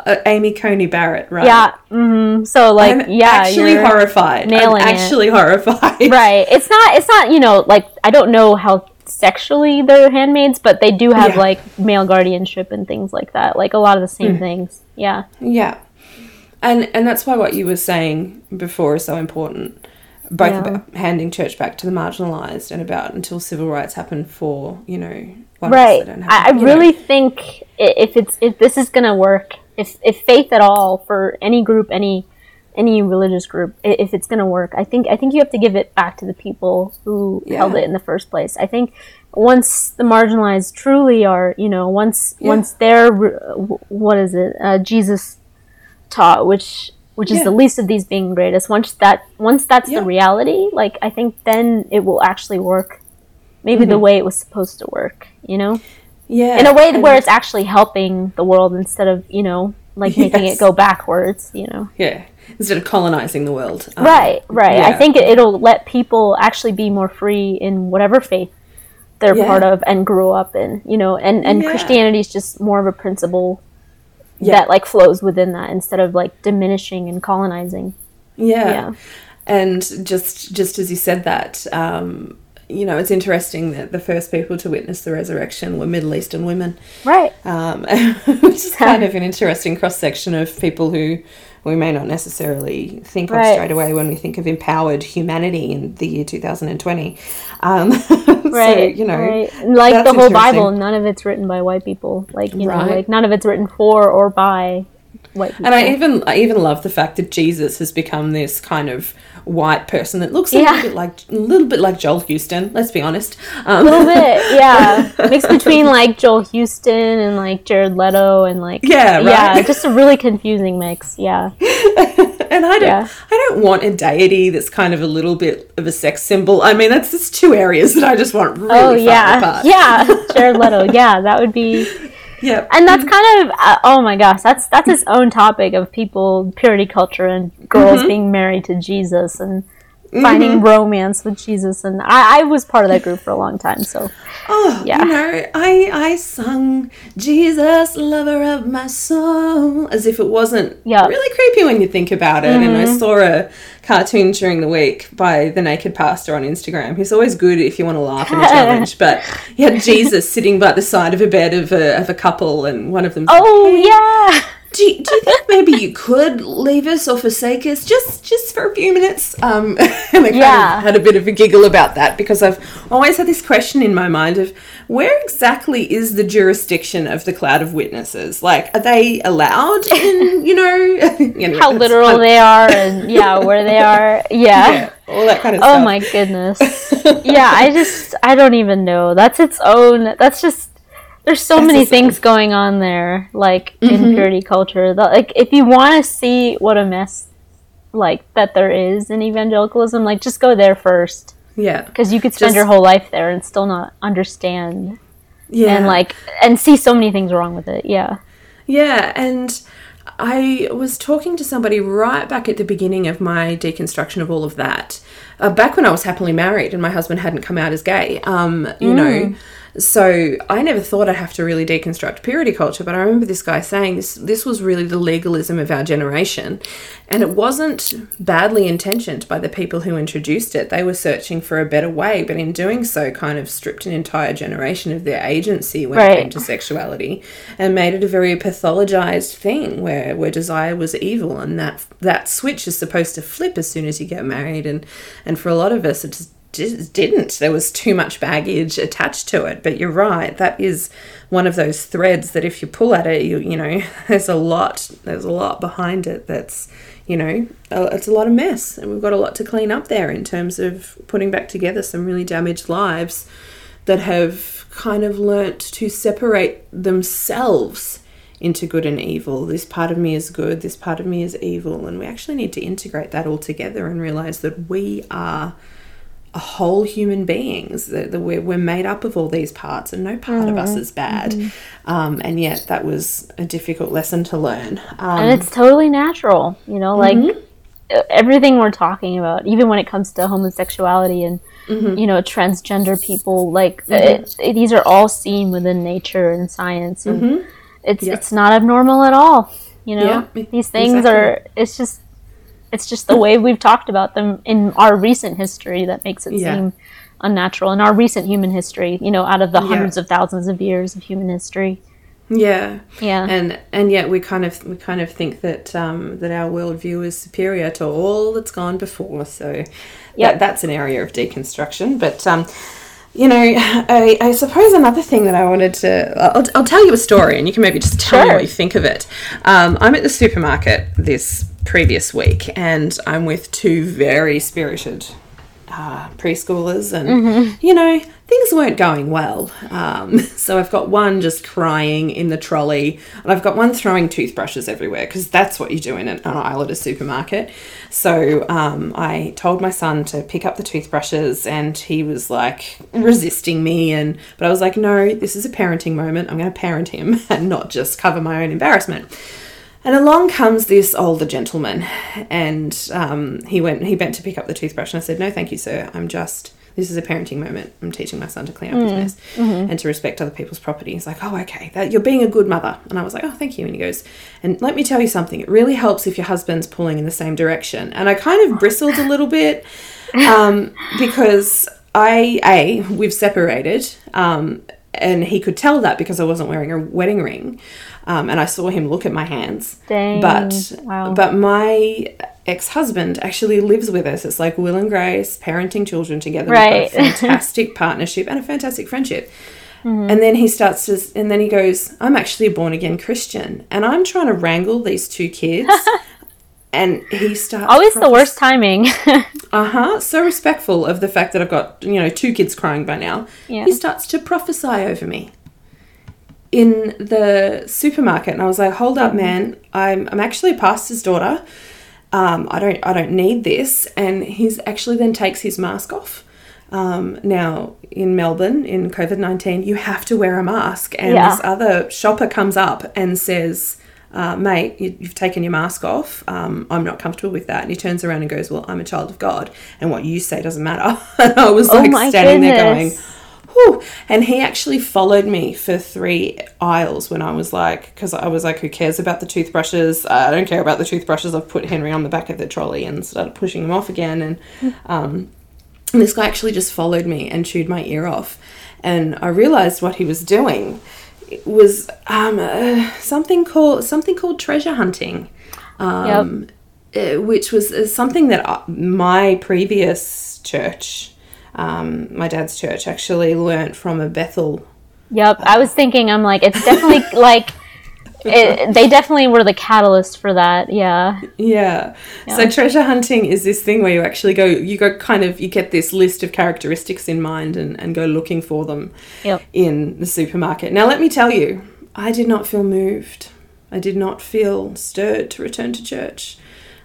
Uh, Amy Coney Barrett, right? Yeah. hmm So like, I'm yeah, actually horrified. nailing I'm it. actually <laughs> horrified. right it's not it's not you know like i don't know how sexually they're handmaids but they do have Yeah. like male guardianship and things like that like a lot of the same things yeah Yeah. And and that's why what you were saying before is so important. Both Yeah. about handing church back to the marginalized and about until civil rights happen for, you know, right that don't have i, I you know. really think if it's if this is gonna work if if faith at all for any group any any religious group if it's gonna work i think i think you have to give it back to the people who Yeah. held it in the first place i think once the marginalized truly are you know once Yeah. once they're what is it uh, jesus taught which which is the least of these being greatest once that once that's Yeah. the reality like i think then it will actually work maybe Mm-hmm. the way it was supposed to work you know Yeah. in a way where it's actually helping the world instead of you know like <laughs> making Yes. it go backwards you know Yeah. Instead of colonizing the world. Um, right right i think it, it'll let people actually be more free in whatever faith they're Yeah. part of and grew up in you know and and Yeah. christianity is just more of a principle Yeah. that like flows within that instead of like diminishing and colonizing Yeah. Yeah. And just just as you said that, um, you know, it's interesting that the first people to witness the resurrection were Middle Eastern women, Right. um, <laughs> which is kind of an <laughs> interesting cross section of people who we may not necessarily think of straight away when we think of empowered humanity in the year 2020. Um, <laughs> Right. so, you know, right. like the whole. Bible, none of it's written by white people. Like you Right. know, like none of it's written for or by white people. And I even I even love the fact that Jesus has become this kind of white person that looks a Yeah. little bit like a little bit like Joel Houston. Let's be honest. a Um, little bit, <laughs> yeah. Mixed between like Joel Houston and like Jared Leto and like Yeah, yeah, just a really confusing mix. Yeah, <laughs> and I don't Yeah. I don't want a deity that's kind of a little bit of a sex symbol. I mean, that's just two areas that I just want really oh far yeah, apart. yeah. <laughs> Jared Leto, yeah, that would be. Yeah. And that's kind of uh, oh my gosh, that's that's its own topic of people purity culture and girls Mm-hmm. being married to Jesus and finding romance with Jesus. And I, I was part of that group for a long time, so Oh, Yeah. you know, I I sung Jesus, lover of my soul, as if it wasn't Yeah. Mm-hmm. really creepy when you think about it. And I saw a cartoon during the week by the Naked Pastor on Instagram. He's always good if you want to laugh and a <laughs> challenge. But he had Jesus sitting by the side of a bed of a of a couple, and one of them. oh yeah. Do you, do you think maybe you could leave us or forsake us just just for a few minutes? Um, <laughs> and I kind Yeah. of had a bit of a giggle about that because I've always had this question in my mind of where exactly is the jurisdiction of the cloud of witnesses? Like, are they allowed in, you know, <laughs> anyway, How literal fun. they are and yeah, where they <laughs> are. Yeah. Yeah, all that kind of Oh stuff. Oh my goodness. yeah, I just I don't even know. That's its own. That's just there's so That's many things going on there, like in Mm-hmm. purity culture. The, like if you want to see what a mess like that there is in evangelicalism, like just go there first Yeah, because you could spend Just- your whole life there and still not understand yeah, and like and see so many things wrong with it. Yeah. Yeah, and I was talking to somebody right back at the beginning of my deconstruction of all of that, uh, back when I was happily married and my husband hadn't come out as gay. Um, you know, so I never thought I'd have to really deconstruct purity culture, but I remember this guy saying this. This was really the legalism of our generation, and it wasn't badly intentioned by the people who introduced it. They were searching for a better way, but in doing so, kind of stripped an entire generation of their agency when it came to sexuality and made it a very pathologized thing where where desire was evil and that that switch is supposed to flip as soon as you get married and and for a lot of us it just didn't. There was too much baggage attached to it. But you're right that is one of those threads that if you pull at it you you know <laughs> there's a lot there's a lot behind it that's you know it's a lot of mess. And we've got a lot to clean up there in terms of putting back together some really damaged lives that have kind of learnt to separate themselves into good and evil. This part of me is good, this part of me is evil, and we actually need to integrate that all together and realize that we are whole human beings that, that we're, we're made up of all these parts and no part of us is bad um, and yet that was a difficult lesson to learn um, and it's totally natural you know like Mm-hmm. everything we're talking about even when it comes to homosexuality and Mm-hmm. you know transgender people like it, it- these are all seen within nature and science and it's Yeah. it's not abnormal at all you know Yeah, these things exactly. are it's just it's just the way we've talked about them in our recent history that makes it Yeah. seem unnatural in our recent human history you know out of the hundreds of thousands of years of human history yeah yeah and and yet we kind of we kind of think that um, that our worldview is superior to all that's gone before. So yeah, that, that's an area of deconstruction. But um, you know, I, I suppose another thing that I wanted to I'll, I'll tell you a story, and you can maybe just tell me what you think of it. Um, I'm at the supermarket this previous week, and I'm with two very spirited uh, preschoolers, and you know things weren't going well. Um, <laughs> so I've got one just crying in the trolley, and I've got one throwing toothbrushes everywhere because that's what you do in an, an aisle at a supermarket. So um, I told my son to pick up the toothbrushes, and he was like resisting me, and but I was like, no, this is a parenting moment. I'm going to parent him <laughs> and not just cover my own embarrassment. And along comes this older gentleman, and um, he went. He bent to pick up the toothbrush, and I said, "No, thank you, sir. I'm just this is a parenting moment. I'm teaching my son to clean up his mess and to respect other people's property. He's like, oh, okay, that you're being a good mother. And I was like, oh, thank you. And he goes, and let me tell you something. It really helps if your husband's pulling in the same direction. And I kind of bristled a little bit um, because I, a, we've separated. Um, and he could tell that because I wasn't wearing a wedding ring, um, and I saw him look at my hands. Dang. But Wow. but my ex husband actually lives with us. It's like Will and Grace parenting children together. Right. A <laughs> fantastic partnership and a fantastic friendship. Mm-hmm. And then he starts to, and then he goes, "I'm actually a born again Christian," and I'm trying to wrangle these two kids. <laughs> And he starts Always the worst timing. <laughs> uh huh. So respectful of the fact that I've got, you know, two kids crying by now. Yeah. He starts to prophesy over me in the supermarket. And I was like, hold up, man. I'm, I'm actually a pastor's daughter. Um, I don't I don't need this. And he's actually then takes his mask off. Um, now in Melbourne in COVID nineteen, you have to wear a mask, and Yeah. this other shopper comes up and says, uh, "Mate, you, you've taken your mask off. Um, I'm not comfortable with that." And he turns around and goes, "Well, I'm a child of God, and what you say doesn't matter." <laughs> and I was Oh like standing there going, goodness. Whew. And he actually followed me for three aisles when I was like, because I was like, who cares about the toothbrushes? Uh, I don't care about the toothbrushes. I've put Henry on the back of the trolley and started pushing him off again. And, um, and this guy actually just followed me and chewed my ear off. And I realized what he was doing was um, uh, something called something called treasure hunting. Um, uh, which was uh, something that I, my previous church, um, my dad's church, actually learnt from a Bethel. Yep, I was thinking. I'm like, it's definitely <laughs> like it, they definitely were the catalyst for that. Yeah, Yeah. So treasure hunting is this thing where you actually go, you go kind of, you get this list of characteristics in mind and, and go looking for them Yep. in the supermarket. Now, let me tell you, I did not feel moved. I did not feel stirred to return to church.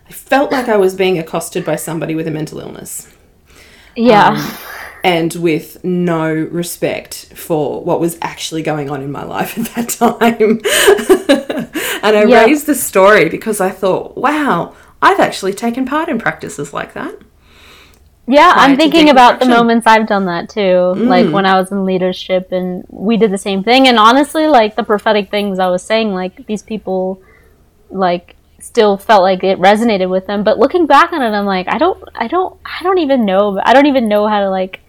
I felt like I was being accosted by somebody with a mental illness. Yeah, Um, and with no respect for what was actually going on in my life <laughs> at that time. <laughs> and I Yeah. raised the story because I thought, wow, I've actually taken part in practices like that. yeah. I'm thinking about the moments I've done that too. Like when I was in leadership, and we did the same thing. And honestly, like the prophetic things I was saying, like these people, like still felt like it resonated with them. But looking back on it, I'm like, I don't, I don't, I don't even know. I don't even know how to like.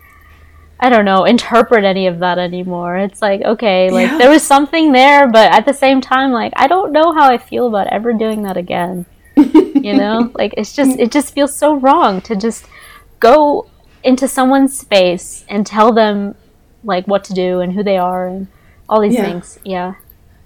I don't know, interpret any of that anymore. It's like, okay, like Yeah. there was something there, but at the same time, like I don't know how I feel about ever doing that again. <laughs> you know? Like it's just it just feels so wrong to just go into someone's space and tell them like what to do and who they are and all these Yeah. things. Yeah.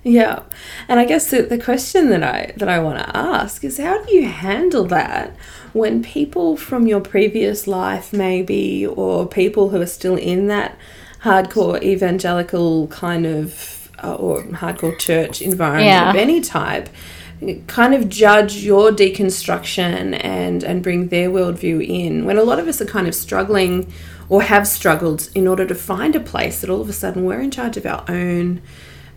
Yeah. And I guess the, the question that I that I want to ask is how do you handle that when people from your previous life maybe or people who are still in that hardcore evangelical kind of uh, or hardcore church environment Yeah. of any type kind of judge your deconstruction and and bring their worldview in when a lot of us are kind of struggling or have struggled in order to find a place that all of a sudden we're in charge of our own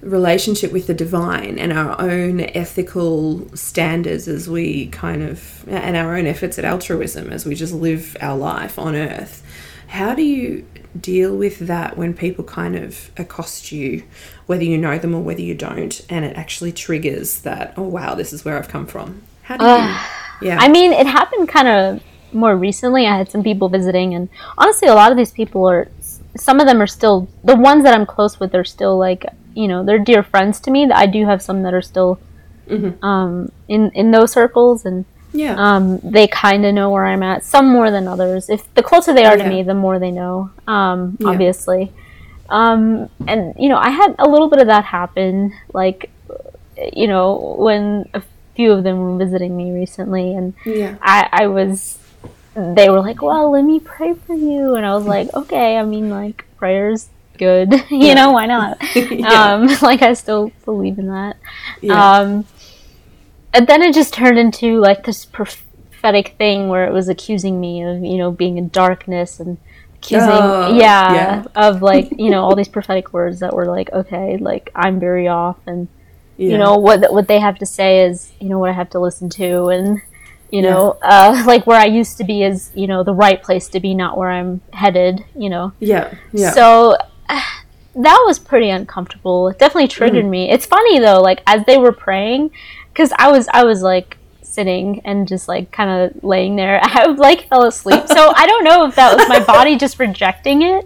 relationship with the divine and our own ethical standards as we kind of and our own efforts at altruism as we just live our life on earth. How do you deal with that when people kind of accost you whether you know them or whether you don't and it actually triggers that oh wow this is where i've come from? How do you yeah. I mean, it happened kind of more recently. I had some people visiting and honestly a lot of these people are some of them are still the ones that I'm close with are still like, you know, they're dear friends to me. I do have some that are still um in in those circles and yeah um, they kind of know where I'm at. Some more than others. If the closer they are to me, the more they know. Um, Yeah. Obviously, um, and you know, I had a little bit of that happen. Like, you know, when a few of them were visiting me recently, and yeah I, I was, they were like, "Well, let me pray for you," and I was like, "Okay." I mean, like, prayers good. <laughs> you Yeah. know, why not? <laughs> Yeah. Um, <laughs> like, I still believe in that. yeah Um, and then it just turned into like this prophetic thing where it was accusing me of, you know, being in darkness and accusing, Oh, yeah, yeah. of like, you know, all these prophetic words that were like, okay, like I'm very off, and yeah. you know what what they have to say is, you know, what I have to listen to, and you know, uh, like where I used to be is, you know, the right place to be, not where I'm headed, you know. Yeah. Yeah. So <sighs> that was pretty uncomfortable. It definitely triggered Mm. me. It's funny though, like as they were praying, because I was I was like sitting and just like kind of laying there. <laughs> I like fell asleep. So I don't know if that was my body just rejecting it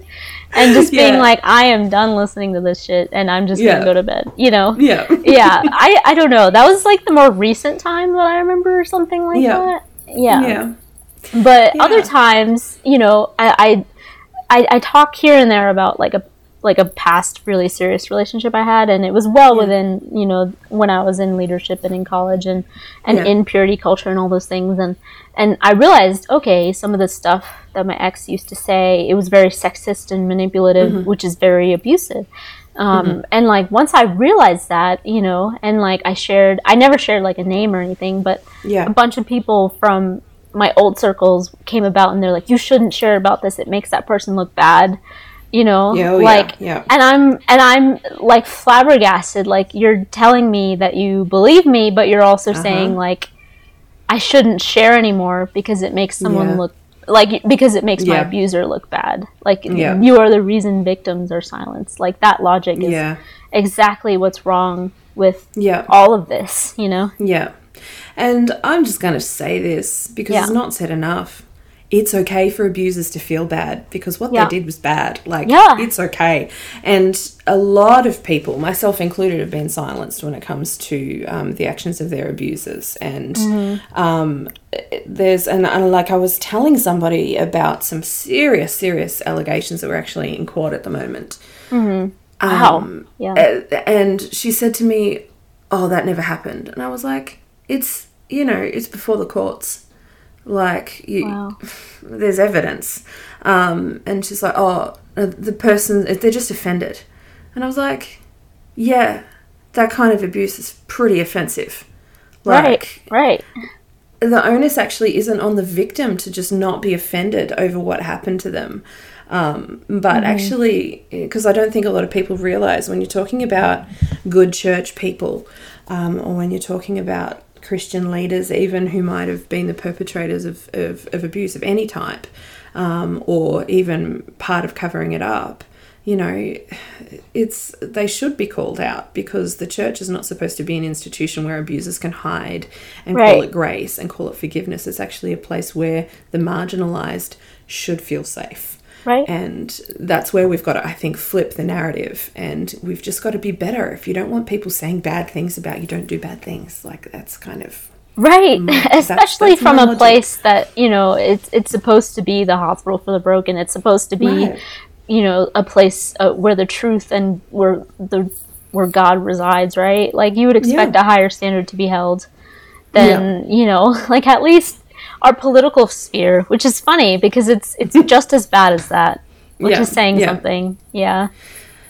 and just <laughs> being Yeah. like, I am done listening to this shit and I'm just Yeah. gonna go to bed. You know? yeah. <laughs> yeah, I, I don't know. That was like the more recent time that I remember or something like Yeah. that. Yeah. Yeah. But other times, you know, I, I I I talk here and there about like a like a past really serious relationship I had and it was well within, you know, when I was in leadership and in college and and Yeah. in purity culture and all those things and and I realized, okay, some of the stuff that my ex used to say, it was very sexist and manipulative, Mm-hmm. which is very abusive. Um, and like once I realized that, you know, and like I shared, I never shared like a name or anything, but Yeah. a bunch of people from my old circles came about and they're like, you shouldn't share about this. It makes that person look bad, you know, Yeah, oh, yeah, like, yeah. and I'm, and I'm like flabbergasted. Like you're telling me that you believe me, but you're also Uh-huh. saying like, I shouldn't share anymore because it makes someone Yeah. look like because it makes my abuser look bad. Like Yeah. you are the reason victims are silenced. Like that logic is Yeah. exactly what's wrong with Yeah. all of this, you know? Yeah. And I'm just going to say this because Yeah. it's not said enough. It's okay for abusers to feel bad because what Yeah. they did was bad. Like, Yeah. it's okay. And a lot of people, myself included, have been silenced when it comes to um, the actions of their abusers. And Mm-hmm. um, there's, and, and like I was telling somebody about some serious, serious allegations that were actually in court at the moment. Wow. Um, yeah. and she said to me, "Oh, that never happened." And I was like, "It's you know, it's before the courts. Like you, Wow. <sighs> there's evidence." Um, and she's like, "Oh, uh, the person they're just offended," and I was like, "Yeah, that kind of abuse is pretty offensive." right. Right. the onus actually isn't on the victim to just not be offended over what happened to them. Um, but actually, because I don't think a lot of people realize when you're talking about good church people, um, or when you're talking about Christian leaders, even who might have been the perpetrators of, of, of abuse of any type, um, or even part of covering it up, you know, it's they should be called out because the church is not supposed to be an institution where abusers can hide and call it grace and call it forgiveness. It's actually a place where the marginalized should feel safe. Right. And that's where we've got to, I think, flip the narrative. And we've just got to be better. If you don't want people saying bad things about you, don't do bad things. Like, that's kind of. Right, <laughs> that's- especially that's from a logic. place that you know it's it's supposed to be the hospital for the broken. It's supposed to be, Right. you know, a place uh, where the truth and where the where God resides. Right, like you would expect Yeah. a higher standard to be held than you know, <laughs> like at least our political sphere, which is funny because it's it's <laughs> just as bad as that, which Yeah, is saying yeah. something. Yeah.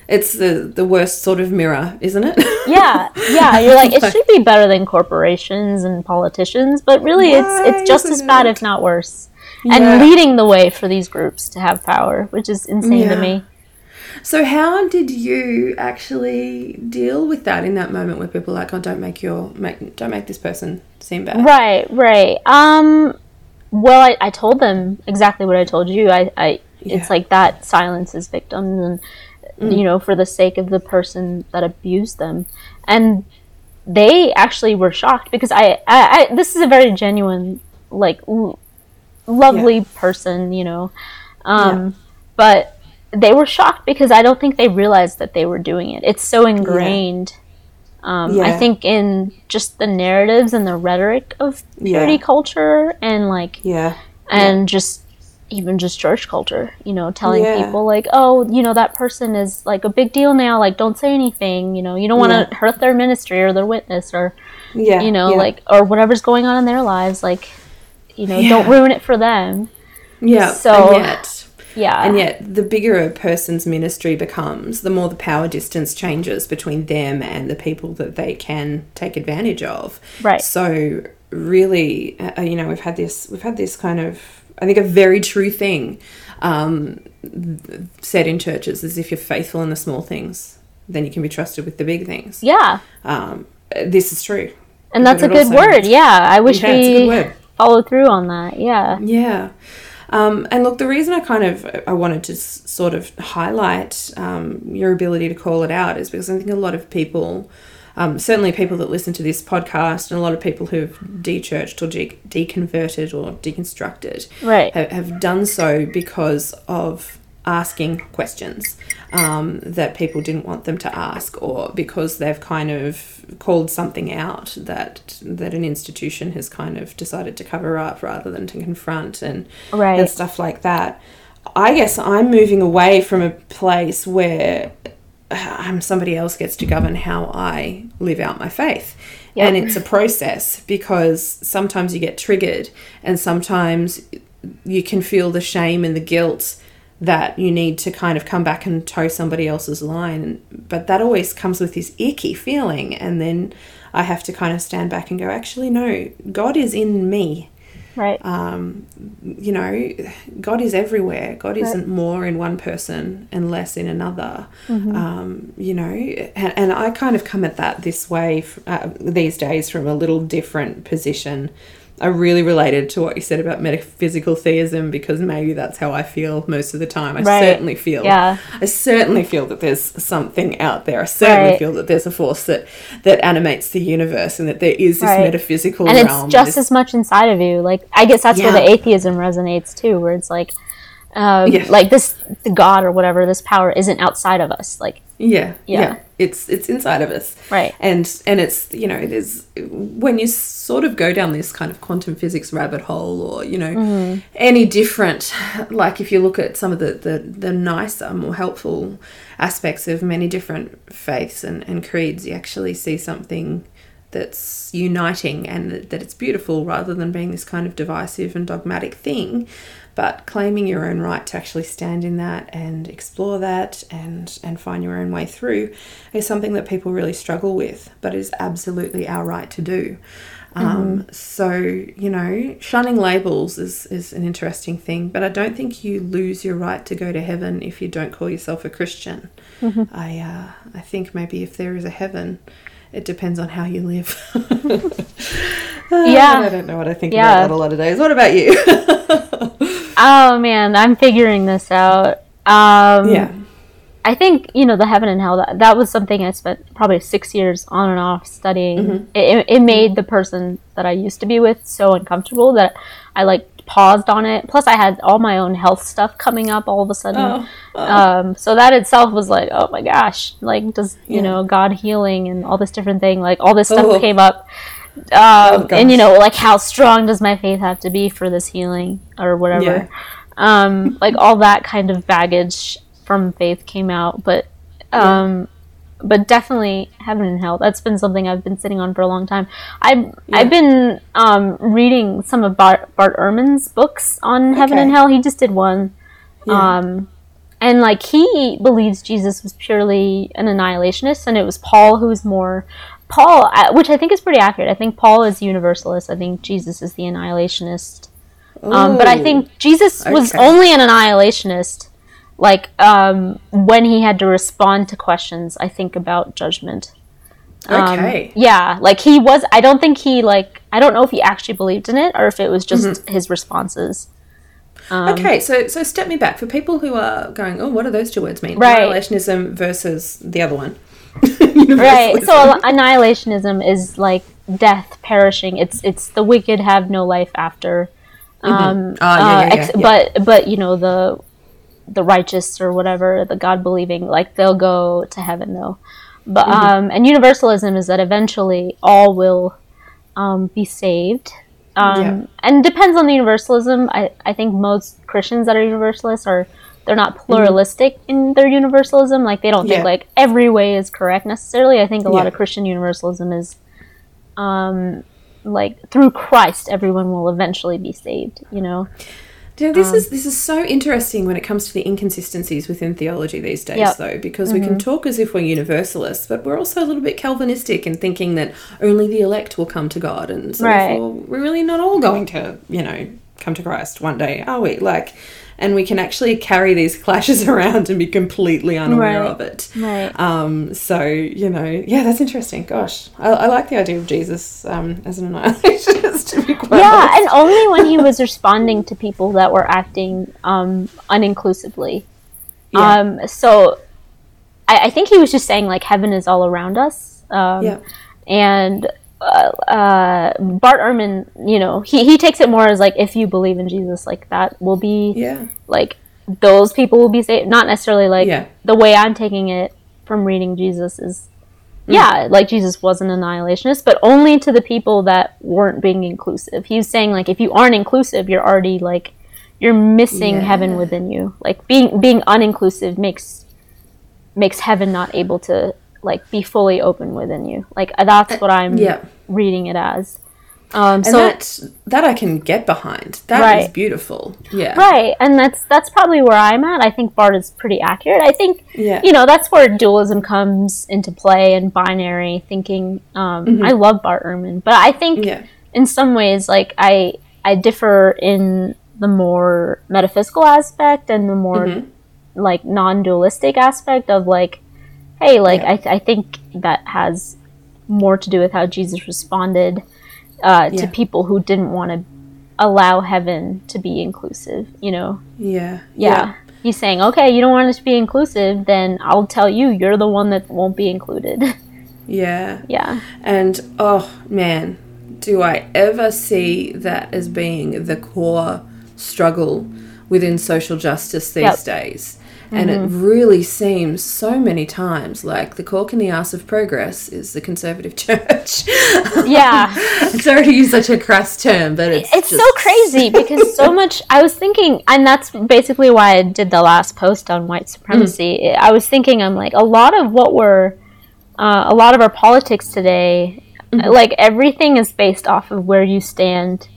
It's the, the worst sort of mirror, isn't it? yeah yeah you're <laughs> like it should be better than corporations and politicians but really it's Why it's just as bad it? if not worse Yeah. and leading the way for these groups to have power which is insane to me So how did you actually deal with that in that moment where people are like, oh, don't make your make don't make this person seem bad? right right um well I, I told them exactly what i told you. I, I Yeah. Mm. it's like that silences victims and you know for the sake of the person that abused them. And they actually were shocked because I, I, I this is a very genuine like l- lovely person you know. Um but they were shocked because i don't think they realized that they were doing it. It's so ingrained um, i think in just the narratives and the rhetoric of purity Yeah. culture and like Yeah. and just even just church culture you know telling Yeah. people like oh you know that person is like a big deal now like don't say anything you know you don't want to Yeah. hurt their ministry or their witness or Yeah. you know yeah. like or whatever's going on in their lives like you know Yeah. don't ruin it for them yeah. so- yeah and yet the bigger a person's ministry becomes, the more the power distance changes between them and the people that they can take advantage of. Right. So really, uh, you know, we've had this we've had this kind of I think a very true thing um, said in churches is if you're faithful in the small things, then you can be trusted with the big things. yeah Um, this is true. and that's a good also word yeah i wish Yeah, it's a good we follow through on that. Yeah. Yeah. Um, and look, the reason I kind of I wanted to s- sort of highlight um, your ability to call it out is because I think a lot of people, um, certainly people that listen to this podcast, and a lot of people who've de-churched or de- deconverted or deconstructed, Right. have, have done so because of asking questions um, that people didn't want them to ask, or because they've kind of called something out that that an institution has kind of decided to cover up rather than to confront and Right. and stuff like that. I guess I'm moving away from a place where um, somebody else gets to govern how I live out my faith. Yep. And it's a process because sometimes you get triggered and sometimes you can feel the shame and the guilt that you need to kind of come back and toe somebody else's line. But that always comes with this icky feeling. And then I have to kind of stand back and go, actually, no, God is in me Right. um, you know, God is everywhere. God isn't more in one person and less in another. Um, you know, and, and I kind of come at that this way uh, these days from a little different position. I really related to what you said about metaphysical theism because maybe that's how I feel most of the time. I Right. certainly feel, Yeah. I certainly feel that there's something out there. I certainly Right. feel that there's a force that that animates the universe and that there is this Right. metaphysical and realm. it's just as much inside of you. Like I guess that's where the atheism resonates too, where it's like, um, Yes. like this the God or whatever, this power isn't outside of us. Like Yeah, yeah, Yeah. It's it's inside of us, Right. And and it's you know is when you sort of go down this kind of quantum physics rabbit hole, or you know Mm-hmm. any different, like if you look at some of the the, the nicer, more helpful aspects of many different faiths and, and creeds, you actually see something that's uniting and that it's beautiful rather than being this kind of divisive and dogmatic thing but claiming your own right to actually stand in that and explore that and and find your own way through is something that people really struggle with but is absolutely our right to do um, so you know shunning labels is is an interesting thing but i don't think you lose your right to go to heaven if you don't call yourself a christian i uh, i think maybe if there is a heaven it depends on how you live. <laughs> Yeah. I don't know what I think Yeah. about that a lot of days. What about you? <laughs> oh man, I'm figuring this out. Um, yeah. I think you know the heaven and hell. That that was something I spent probably six years on and off studying. Mm-hmm. It, it, made the person that I used to be with so uncomfortable that I like paused on it. Plus, I had all my own health stuff coming up all of a sudden. Oh, oh. Um, so that itself was like, oh my gosh, like does you Yeah. know God healing and all this different thing, like all this stuff Oh. came up. Um, Oh, and you know, like how strong does my faith have to be for this healing or whatever? Yeah. Um, like all that kind of baggage from faith came out, but um, but definitely heaven and hell. That's been something I've been sitting on for a long time. I've I've been um, reading some of Bart, Bart Ehrman's books on heaven and hell. He just did one. Yeah. Um, and like he believes Jesus was purely an annihilationist, and it was Paul who was more Paul, which I think is pretty accurate. I think Paul is universalist. I think Jesus is the annihilationist. Um, but I think Jesus was only an annihilationist, like um, when he had to respond to questions. I think about judgment. Um, Okay. yeah, like he was. I don't think he like. I don't know if he actually believed in it or if it was just Mm-hmm. his responses. Um, okay, so so step me back for people who are going, oh, what do those two words mean? Right. Annihilationism versus the other one. <laughs> right. So annihilationism is like death perishing. It's it's the wicked have no life after um Ah, yeah, uh, yeah, ex- yeah, but but you know the the righteous or whatever the god believing like they'll go to heaven though. But Mm-hmm. um and universalism is that eventually all will um be saved. Um Yeah. and depends on the universalism. I i think most christians that are universalists are they're not pluralistic in their universalism like they don't think Mm-hmm. Yeah. like every way is correct necessarily i think a lot of christian universalism is um like through christ everyone will eventually be saved you know Yeah, this Um, is this is so interesting when it comes to the inconsistencies within theology these days, Yep. Mm-hmm. though, because we can talk as if we're universalists, but we're also a little bit Calvinistic in thinking that only the elect will come to God, and so Right. therefore we're really not all going to, you know, come to Christ one day, are we? Like, and we can actually carry these clashes <laughs> around and be completely unaware Right. of it. Right. Um, so you know, yeah, that's interesting. Gosh, I, I like the idea of Jesus um, as an <laughs> annihilationist. To be quite yeah, honest. and only when he was <laughs> responding to people that were acting um, uninclusively. Yeah. Um, so I, I think he was just saying like heaven is all around us. Um, yeah, and uh, uh, Bart Ehrman, you know, he, he takes it more as like if you believe in Jesus, like that will be yeah, like those people will be saved. Not necessarily like Yeah. the way I'm taking it from reading Jesus is, Mm. yeah, like Jesus was an annihilationist, but only to the people that weren't being inclusive. He's saying like if you aren't inclusive, you're already like you're missing heaven within you. Like being being uninclusive makes makes heaven not able to like be fully open within you. Like that's what I'm yeah. reading it as. Um, And so that that I can get behind. That is Right. beautiful. Yeah, Right, and that's that's probably where I'm at. I think Bart is pretty accurate. I think Yeah. you know that's where dualism comes into play and binary thinking. Um, I love Bart Ehrman, but I think Mm-hmm. Yeah. in some ways, like I I differ in the more metaphysical aspect and the more Mm-hmm. like non-dualistic aspect of like, hey, like Yeah. I I think that has more to do with how Jesus responded uh, to people who didn't want to allow heaven to be inclusive. You know, Yeah. yeah. He's saying, okay, you don't want it to be inclusive, then I'll tell you, you're the one that won't be included. <laughs> Yeah. yeah. And oh man, do I ever see that as being the core struggle within social justice these Yep. days? And it really seems so many times like the cork in the ass of progress is the conservative <laughs> church. Yeah. <laughs> Sorry to use such a crass term, but it's It's just, so crazy <laughs> because so much. I was thinking, and that's basically why I did the last post on white supremacy. I was thinking, I'm like, a lot of what we're, uh, a lot of our politics today, like everything is based off of where you stand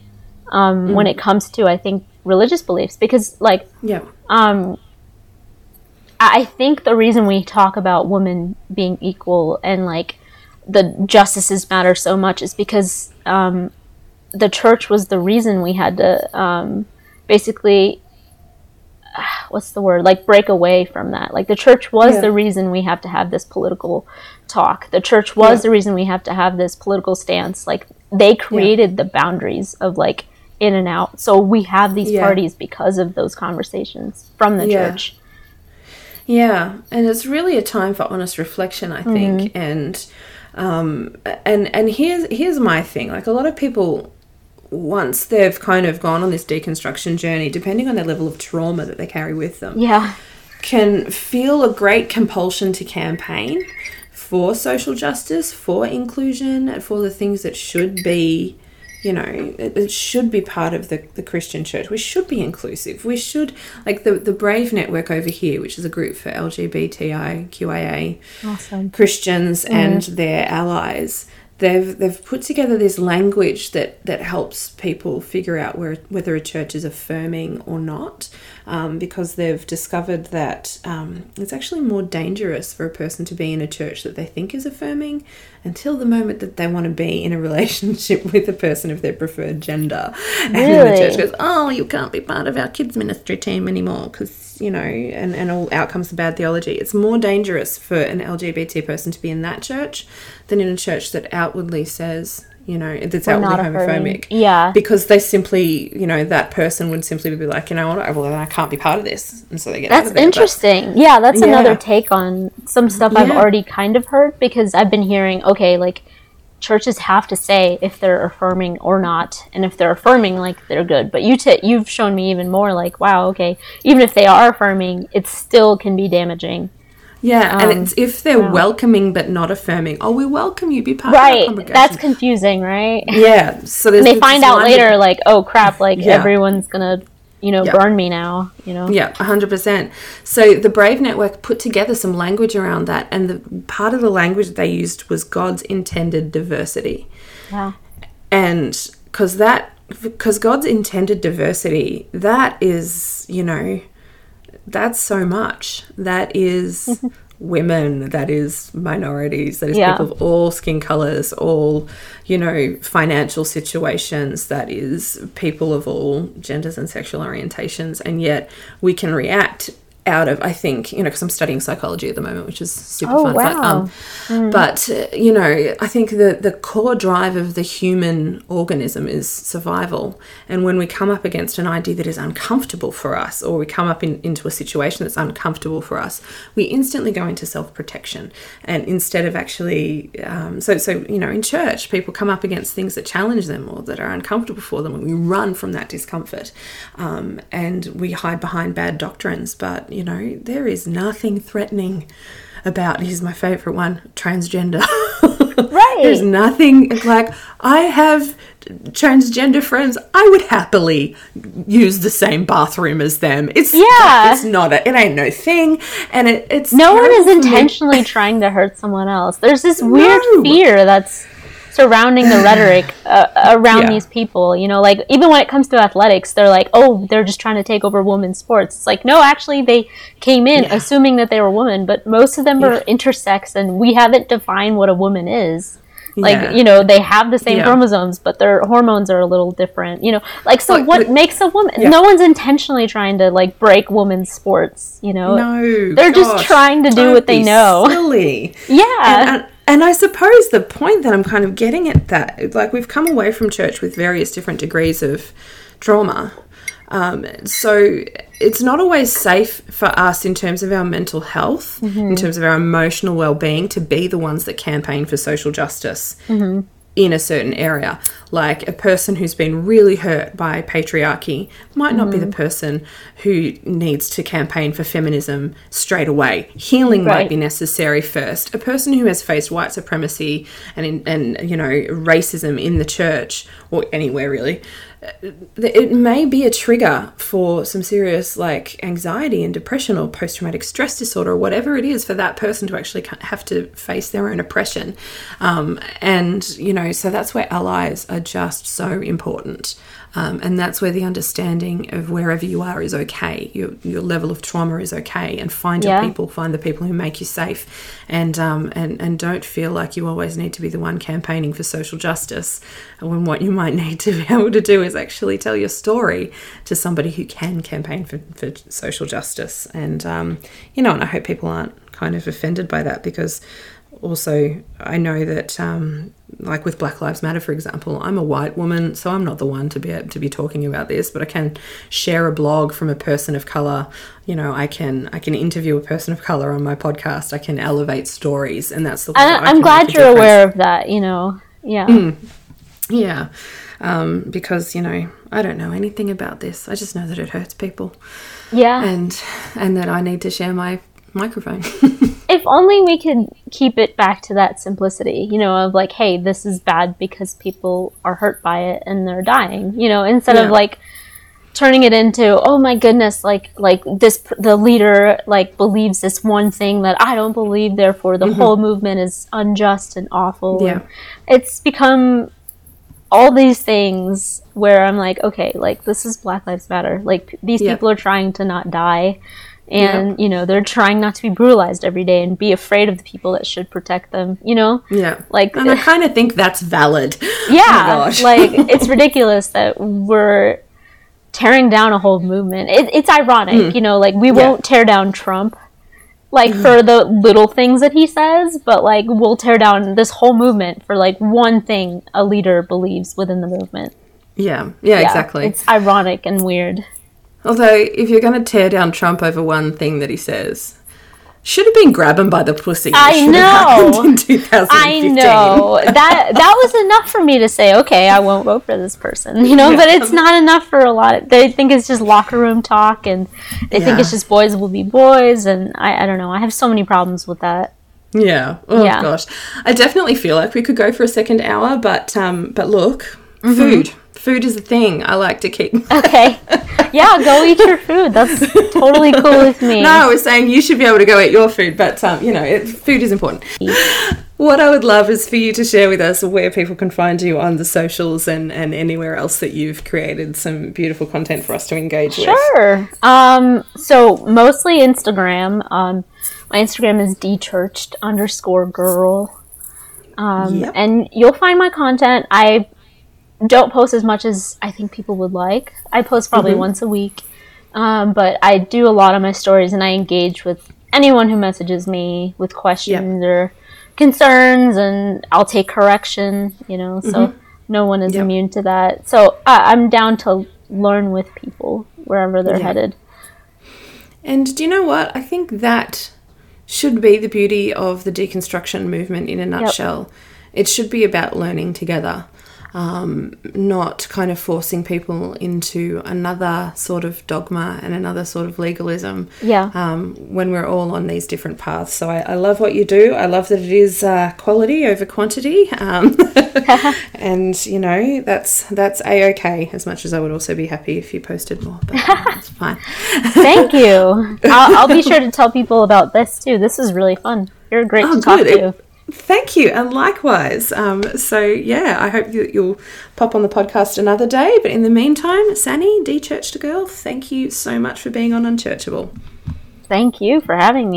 um, when it comes to, I think, religious beliefs. Because, like, Yeah. um, I think the reason we talk about women being equal and like the justices matter so much is because um, the church was the reason we had to um, basically <sighs> what's the word like break away from that like the church was Yeah. the reason we have to have this political talk the church was Yeah. the reason we have to have this political stance like they created the boundaries of like in and out so we have these Yeah. parties because of those conversations from the Yeah. church Yeah, and it's really a time for honest reflection, I think. And um, and and here's here's my thing. Like a lot of people, once they've kind of gone on this deconstruction journey, depending on their level of trauma that they carry with them, yeah can feel a great compulsion to campaign for social justice, for inclusion, for the things that should be, you know, it, it should be part of the, the Christian church. We should be inclusive. We should, like the, the Brave Network over here, which is a group for LGBTIQIA awesome Christians and their allies. They've they've put together this language that that helps people figure out where whether a church is affirming or not, um, because they've discovered that um, it's actually more dangerous for a person to be in a church that they think is affirming until the moment that they want to be in a <laughs> relationship with a person of their preferred gender, and then the church goes, "Oh, you can't be part of our kids ministry team anymore because you know," and and all outcomes of bad theology. It's more dangerous for an LGBT person to be in that church than in a church that outwardly says, you know, that's We're outwardly homophobic. Yeah. Because they simply, you know, that person would simply be like, you know what, well, then I can't be part of this, and so they get out That's of there. But- interesting. Yeah, that's Yeah. another take on some stuff I've already kind of heard because I've been hearing, okay, like churches have to say if they're affirming or not, and if they're affirming, like they're good. But you t- you've shown me even more, like wow, okay, even if they are affirming, it still can be damaging. Yeah, Um, and it's if they're wow. welcoming but not affirming. Oh, we welcome you. Be part of our Right. congregation. That's confusing, right? yeah. So there's And they find out later, that- like, oh crap, like Yeah. everyone's gonna, you know, Yeah. burn me now. You know. Yeah, 100%. So the Brave Network put together some language around that, and the part of the language they used was God's intended diversity. Wow. And because that, because God's intended diversity, that is, you know, that's so much. That is <laughs> women, that is minorities, that is Yeah. people of all skin colors, all, you know, financial situations, that is people of all genders and sexual orientations. And yet we can react out of, I think, you know, because I'm studying psychology at the moment, which is super Oh, fun. But, wow. um, but uh, you know, I think the the core drive of the human organism is survival. And when we come up against an idea that is uncomfortable for us, or we come up in, into a situation that's uncomfortable for us, we instantly go into self protection. And instead of actually, um, so so you know, in church, people come up against things that challenge them or that are uncomfortable for them, and we run from that discomfort, um, and we hide behind bad doctrines. But you know, there is nothing threatening about here's my favorite one transgender <laughs> Right. there's nothing like i have transgender friends i would happily use the same bathroom as them it's Yeah. it's not a, it ain't no thing and it, it's no one is intentionally trying to hurt someone else. There's this weird No. fear that's surrounding the rhetoric uh, around Yeah. these people. You know, like even when it comes to athletics, they're like, "Oh, they're just trying to take over women's sports." It's like, no, actually, they came in Yeah. assuming that they were women, but most of them are intersex, and we haven't defined what a woman is. Like Yeah. you know, they have the same Yeah. chromosomes, but their hormones are a little different. You know, like so, Like, what makes a woman? Yeah. No one's intentionally trying to like break women's sports. You know, no They're just trying to do what they know. silly <laughs> yeah, and, and, and I suppose the point that I'm kind of getting at that, like we've come away from church with various different degrees of trauma. Um, so it's not always safe for us in terms of our mental health, in terms of our emotional well-being, to be the ones that campaign for social justice in a certain area. Like a person who's been really hurt by patriarchy might not be the person who needs to campaign for feminism straight away. Healing might be necessary first. A person who has faced white supremacy and in, and you know racism in the church or anywhere really, uh, it may be a trigger for some serious like anxiety and depression or post traumatic stress disorder or whatever it is for that person to actually have to face their own oppression. Um, and you know, so that's where allies are just so important. Um, and that's where the understanding of wherever you are is okay. Your, your level of trauma is okay, and find your people, find the people who make you safe, and um, and and don't feel like you always need to be the one campaigning for social justice. When what you might <laughs> need to be able to do is actually tell your story to somebody who can campaign for, for social justice. And um, you know, and I hope people aren't kind of offended by that because also I know that um, like with Black Lives Matter for example I'm a white woman so I'm not the one to be to be talking about this but I can share a blog from a person of color you know I can I can interview a person of color on my podcast I can elevate stories and that's the way I, i'm glad you're difference. aware of that. You know, yeah, Mm. yeah um, because you know I don't know anything about this I just know that it hurts people yeah. and and that I need to share my microphone <laughs> if only we could keep it back to that simplicity, you know, of like, hey, this is bad because people are hurt by it and they're dying, you know, instead Yeah. of like turning it into, oh my goodness, like like this the leader like believes this one thing that I don't believe, therefore the whole movement is unjust and awful. Mm-hmm. Yeah. And it's become all these things where I'm like, okay, like this is Black Lives Matter. Like p- these Yeah. people are trying to not die. And you know they're trying not to be brutalized every day and be afraid of the people that should protect them. You know, yeah. Like and I uh, kind of think that's valid. <laughs> Oh yeah, oh like <laughs> it's ridiculous that we're tearing down a whole movement. It, it's ironic, hmm. you know, like we won't tear down Trump, like for <sighs> the little things that he says, but like we'll tear down this whole movement for like one thing a leader believes within the movement. yeah. Yeah Yeah, exactly. It's ironic and weird. Although, if you're going to tear down Trump over one thing that he says, should have been grab him by the pussy. I It should have know. In 2015. <laughs> I know that that was enough for me to say, okay, I won't vote for this person, <laughs> you know. But it's not enough for a lot. Of, they think it's just locker room talk, and they think it's just boys will be boys, and I, I don't know. I have so many problems with that. Yeah. Oh Yeah. gosh, I definitely feel like we could go for a second hour, but um, but look, Mm-hmm. food. Food is a thing I like to keep. <laughs> Okay, yeah, go eat your food. That's totally cool with me. No, I was saying you should be able to go eat your food, but um, you know, it, food is important. What I would love is for you to share with us where people can find you on the socials and, and anywhere else that you've created some beautiful content for us to engage with. Sure. Um, so mostly Instagram. Um, my Instagram is dchurched underscore girl. Um, yep. And you'll find my content. I don't post as much as I think people would like. I post probably mm-hmm. once a week. Um, but I do a lot of my stories and I engage with anyone who messages me with questions yep. or concerns and I'll take correction, you know, so mm-hmm. no one is yep. immune to that. So uh, I'm down to learn with people wherever they're yeah. headed. And do you know what? I think that should be the beauty of the deconstruction movement in a nutshell. Yep. It should be about learning together um, not kind of forcing people into another sort of dogma and another sort of legalism. Yeah. Um, when we're all on these different paths. So I, I, love what you do. I love that it is uh, quality over quantity. Um, <laughs> <laughs> and you know that's that's a okay. As much as I would also be happy if you posted more, but <laughs> that's fine. Thank you. I'll, I'll, be sure to tell people about this too. This is really fun. You're great oh, to talk good. to. It, Thank you, and likewise. Um, so yeah, I hope you, will pop on the podcast another day. But in the meantime, Sani, D Church to Girl, thank you so much for being on Unchurchable. Thank you for having me.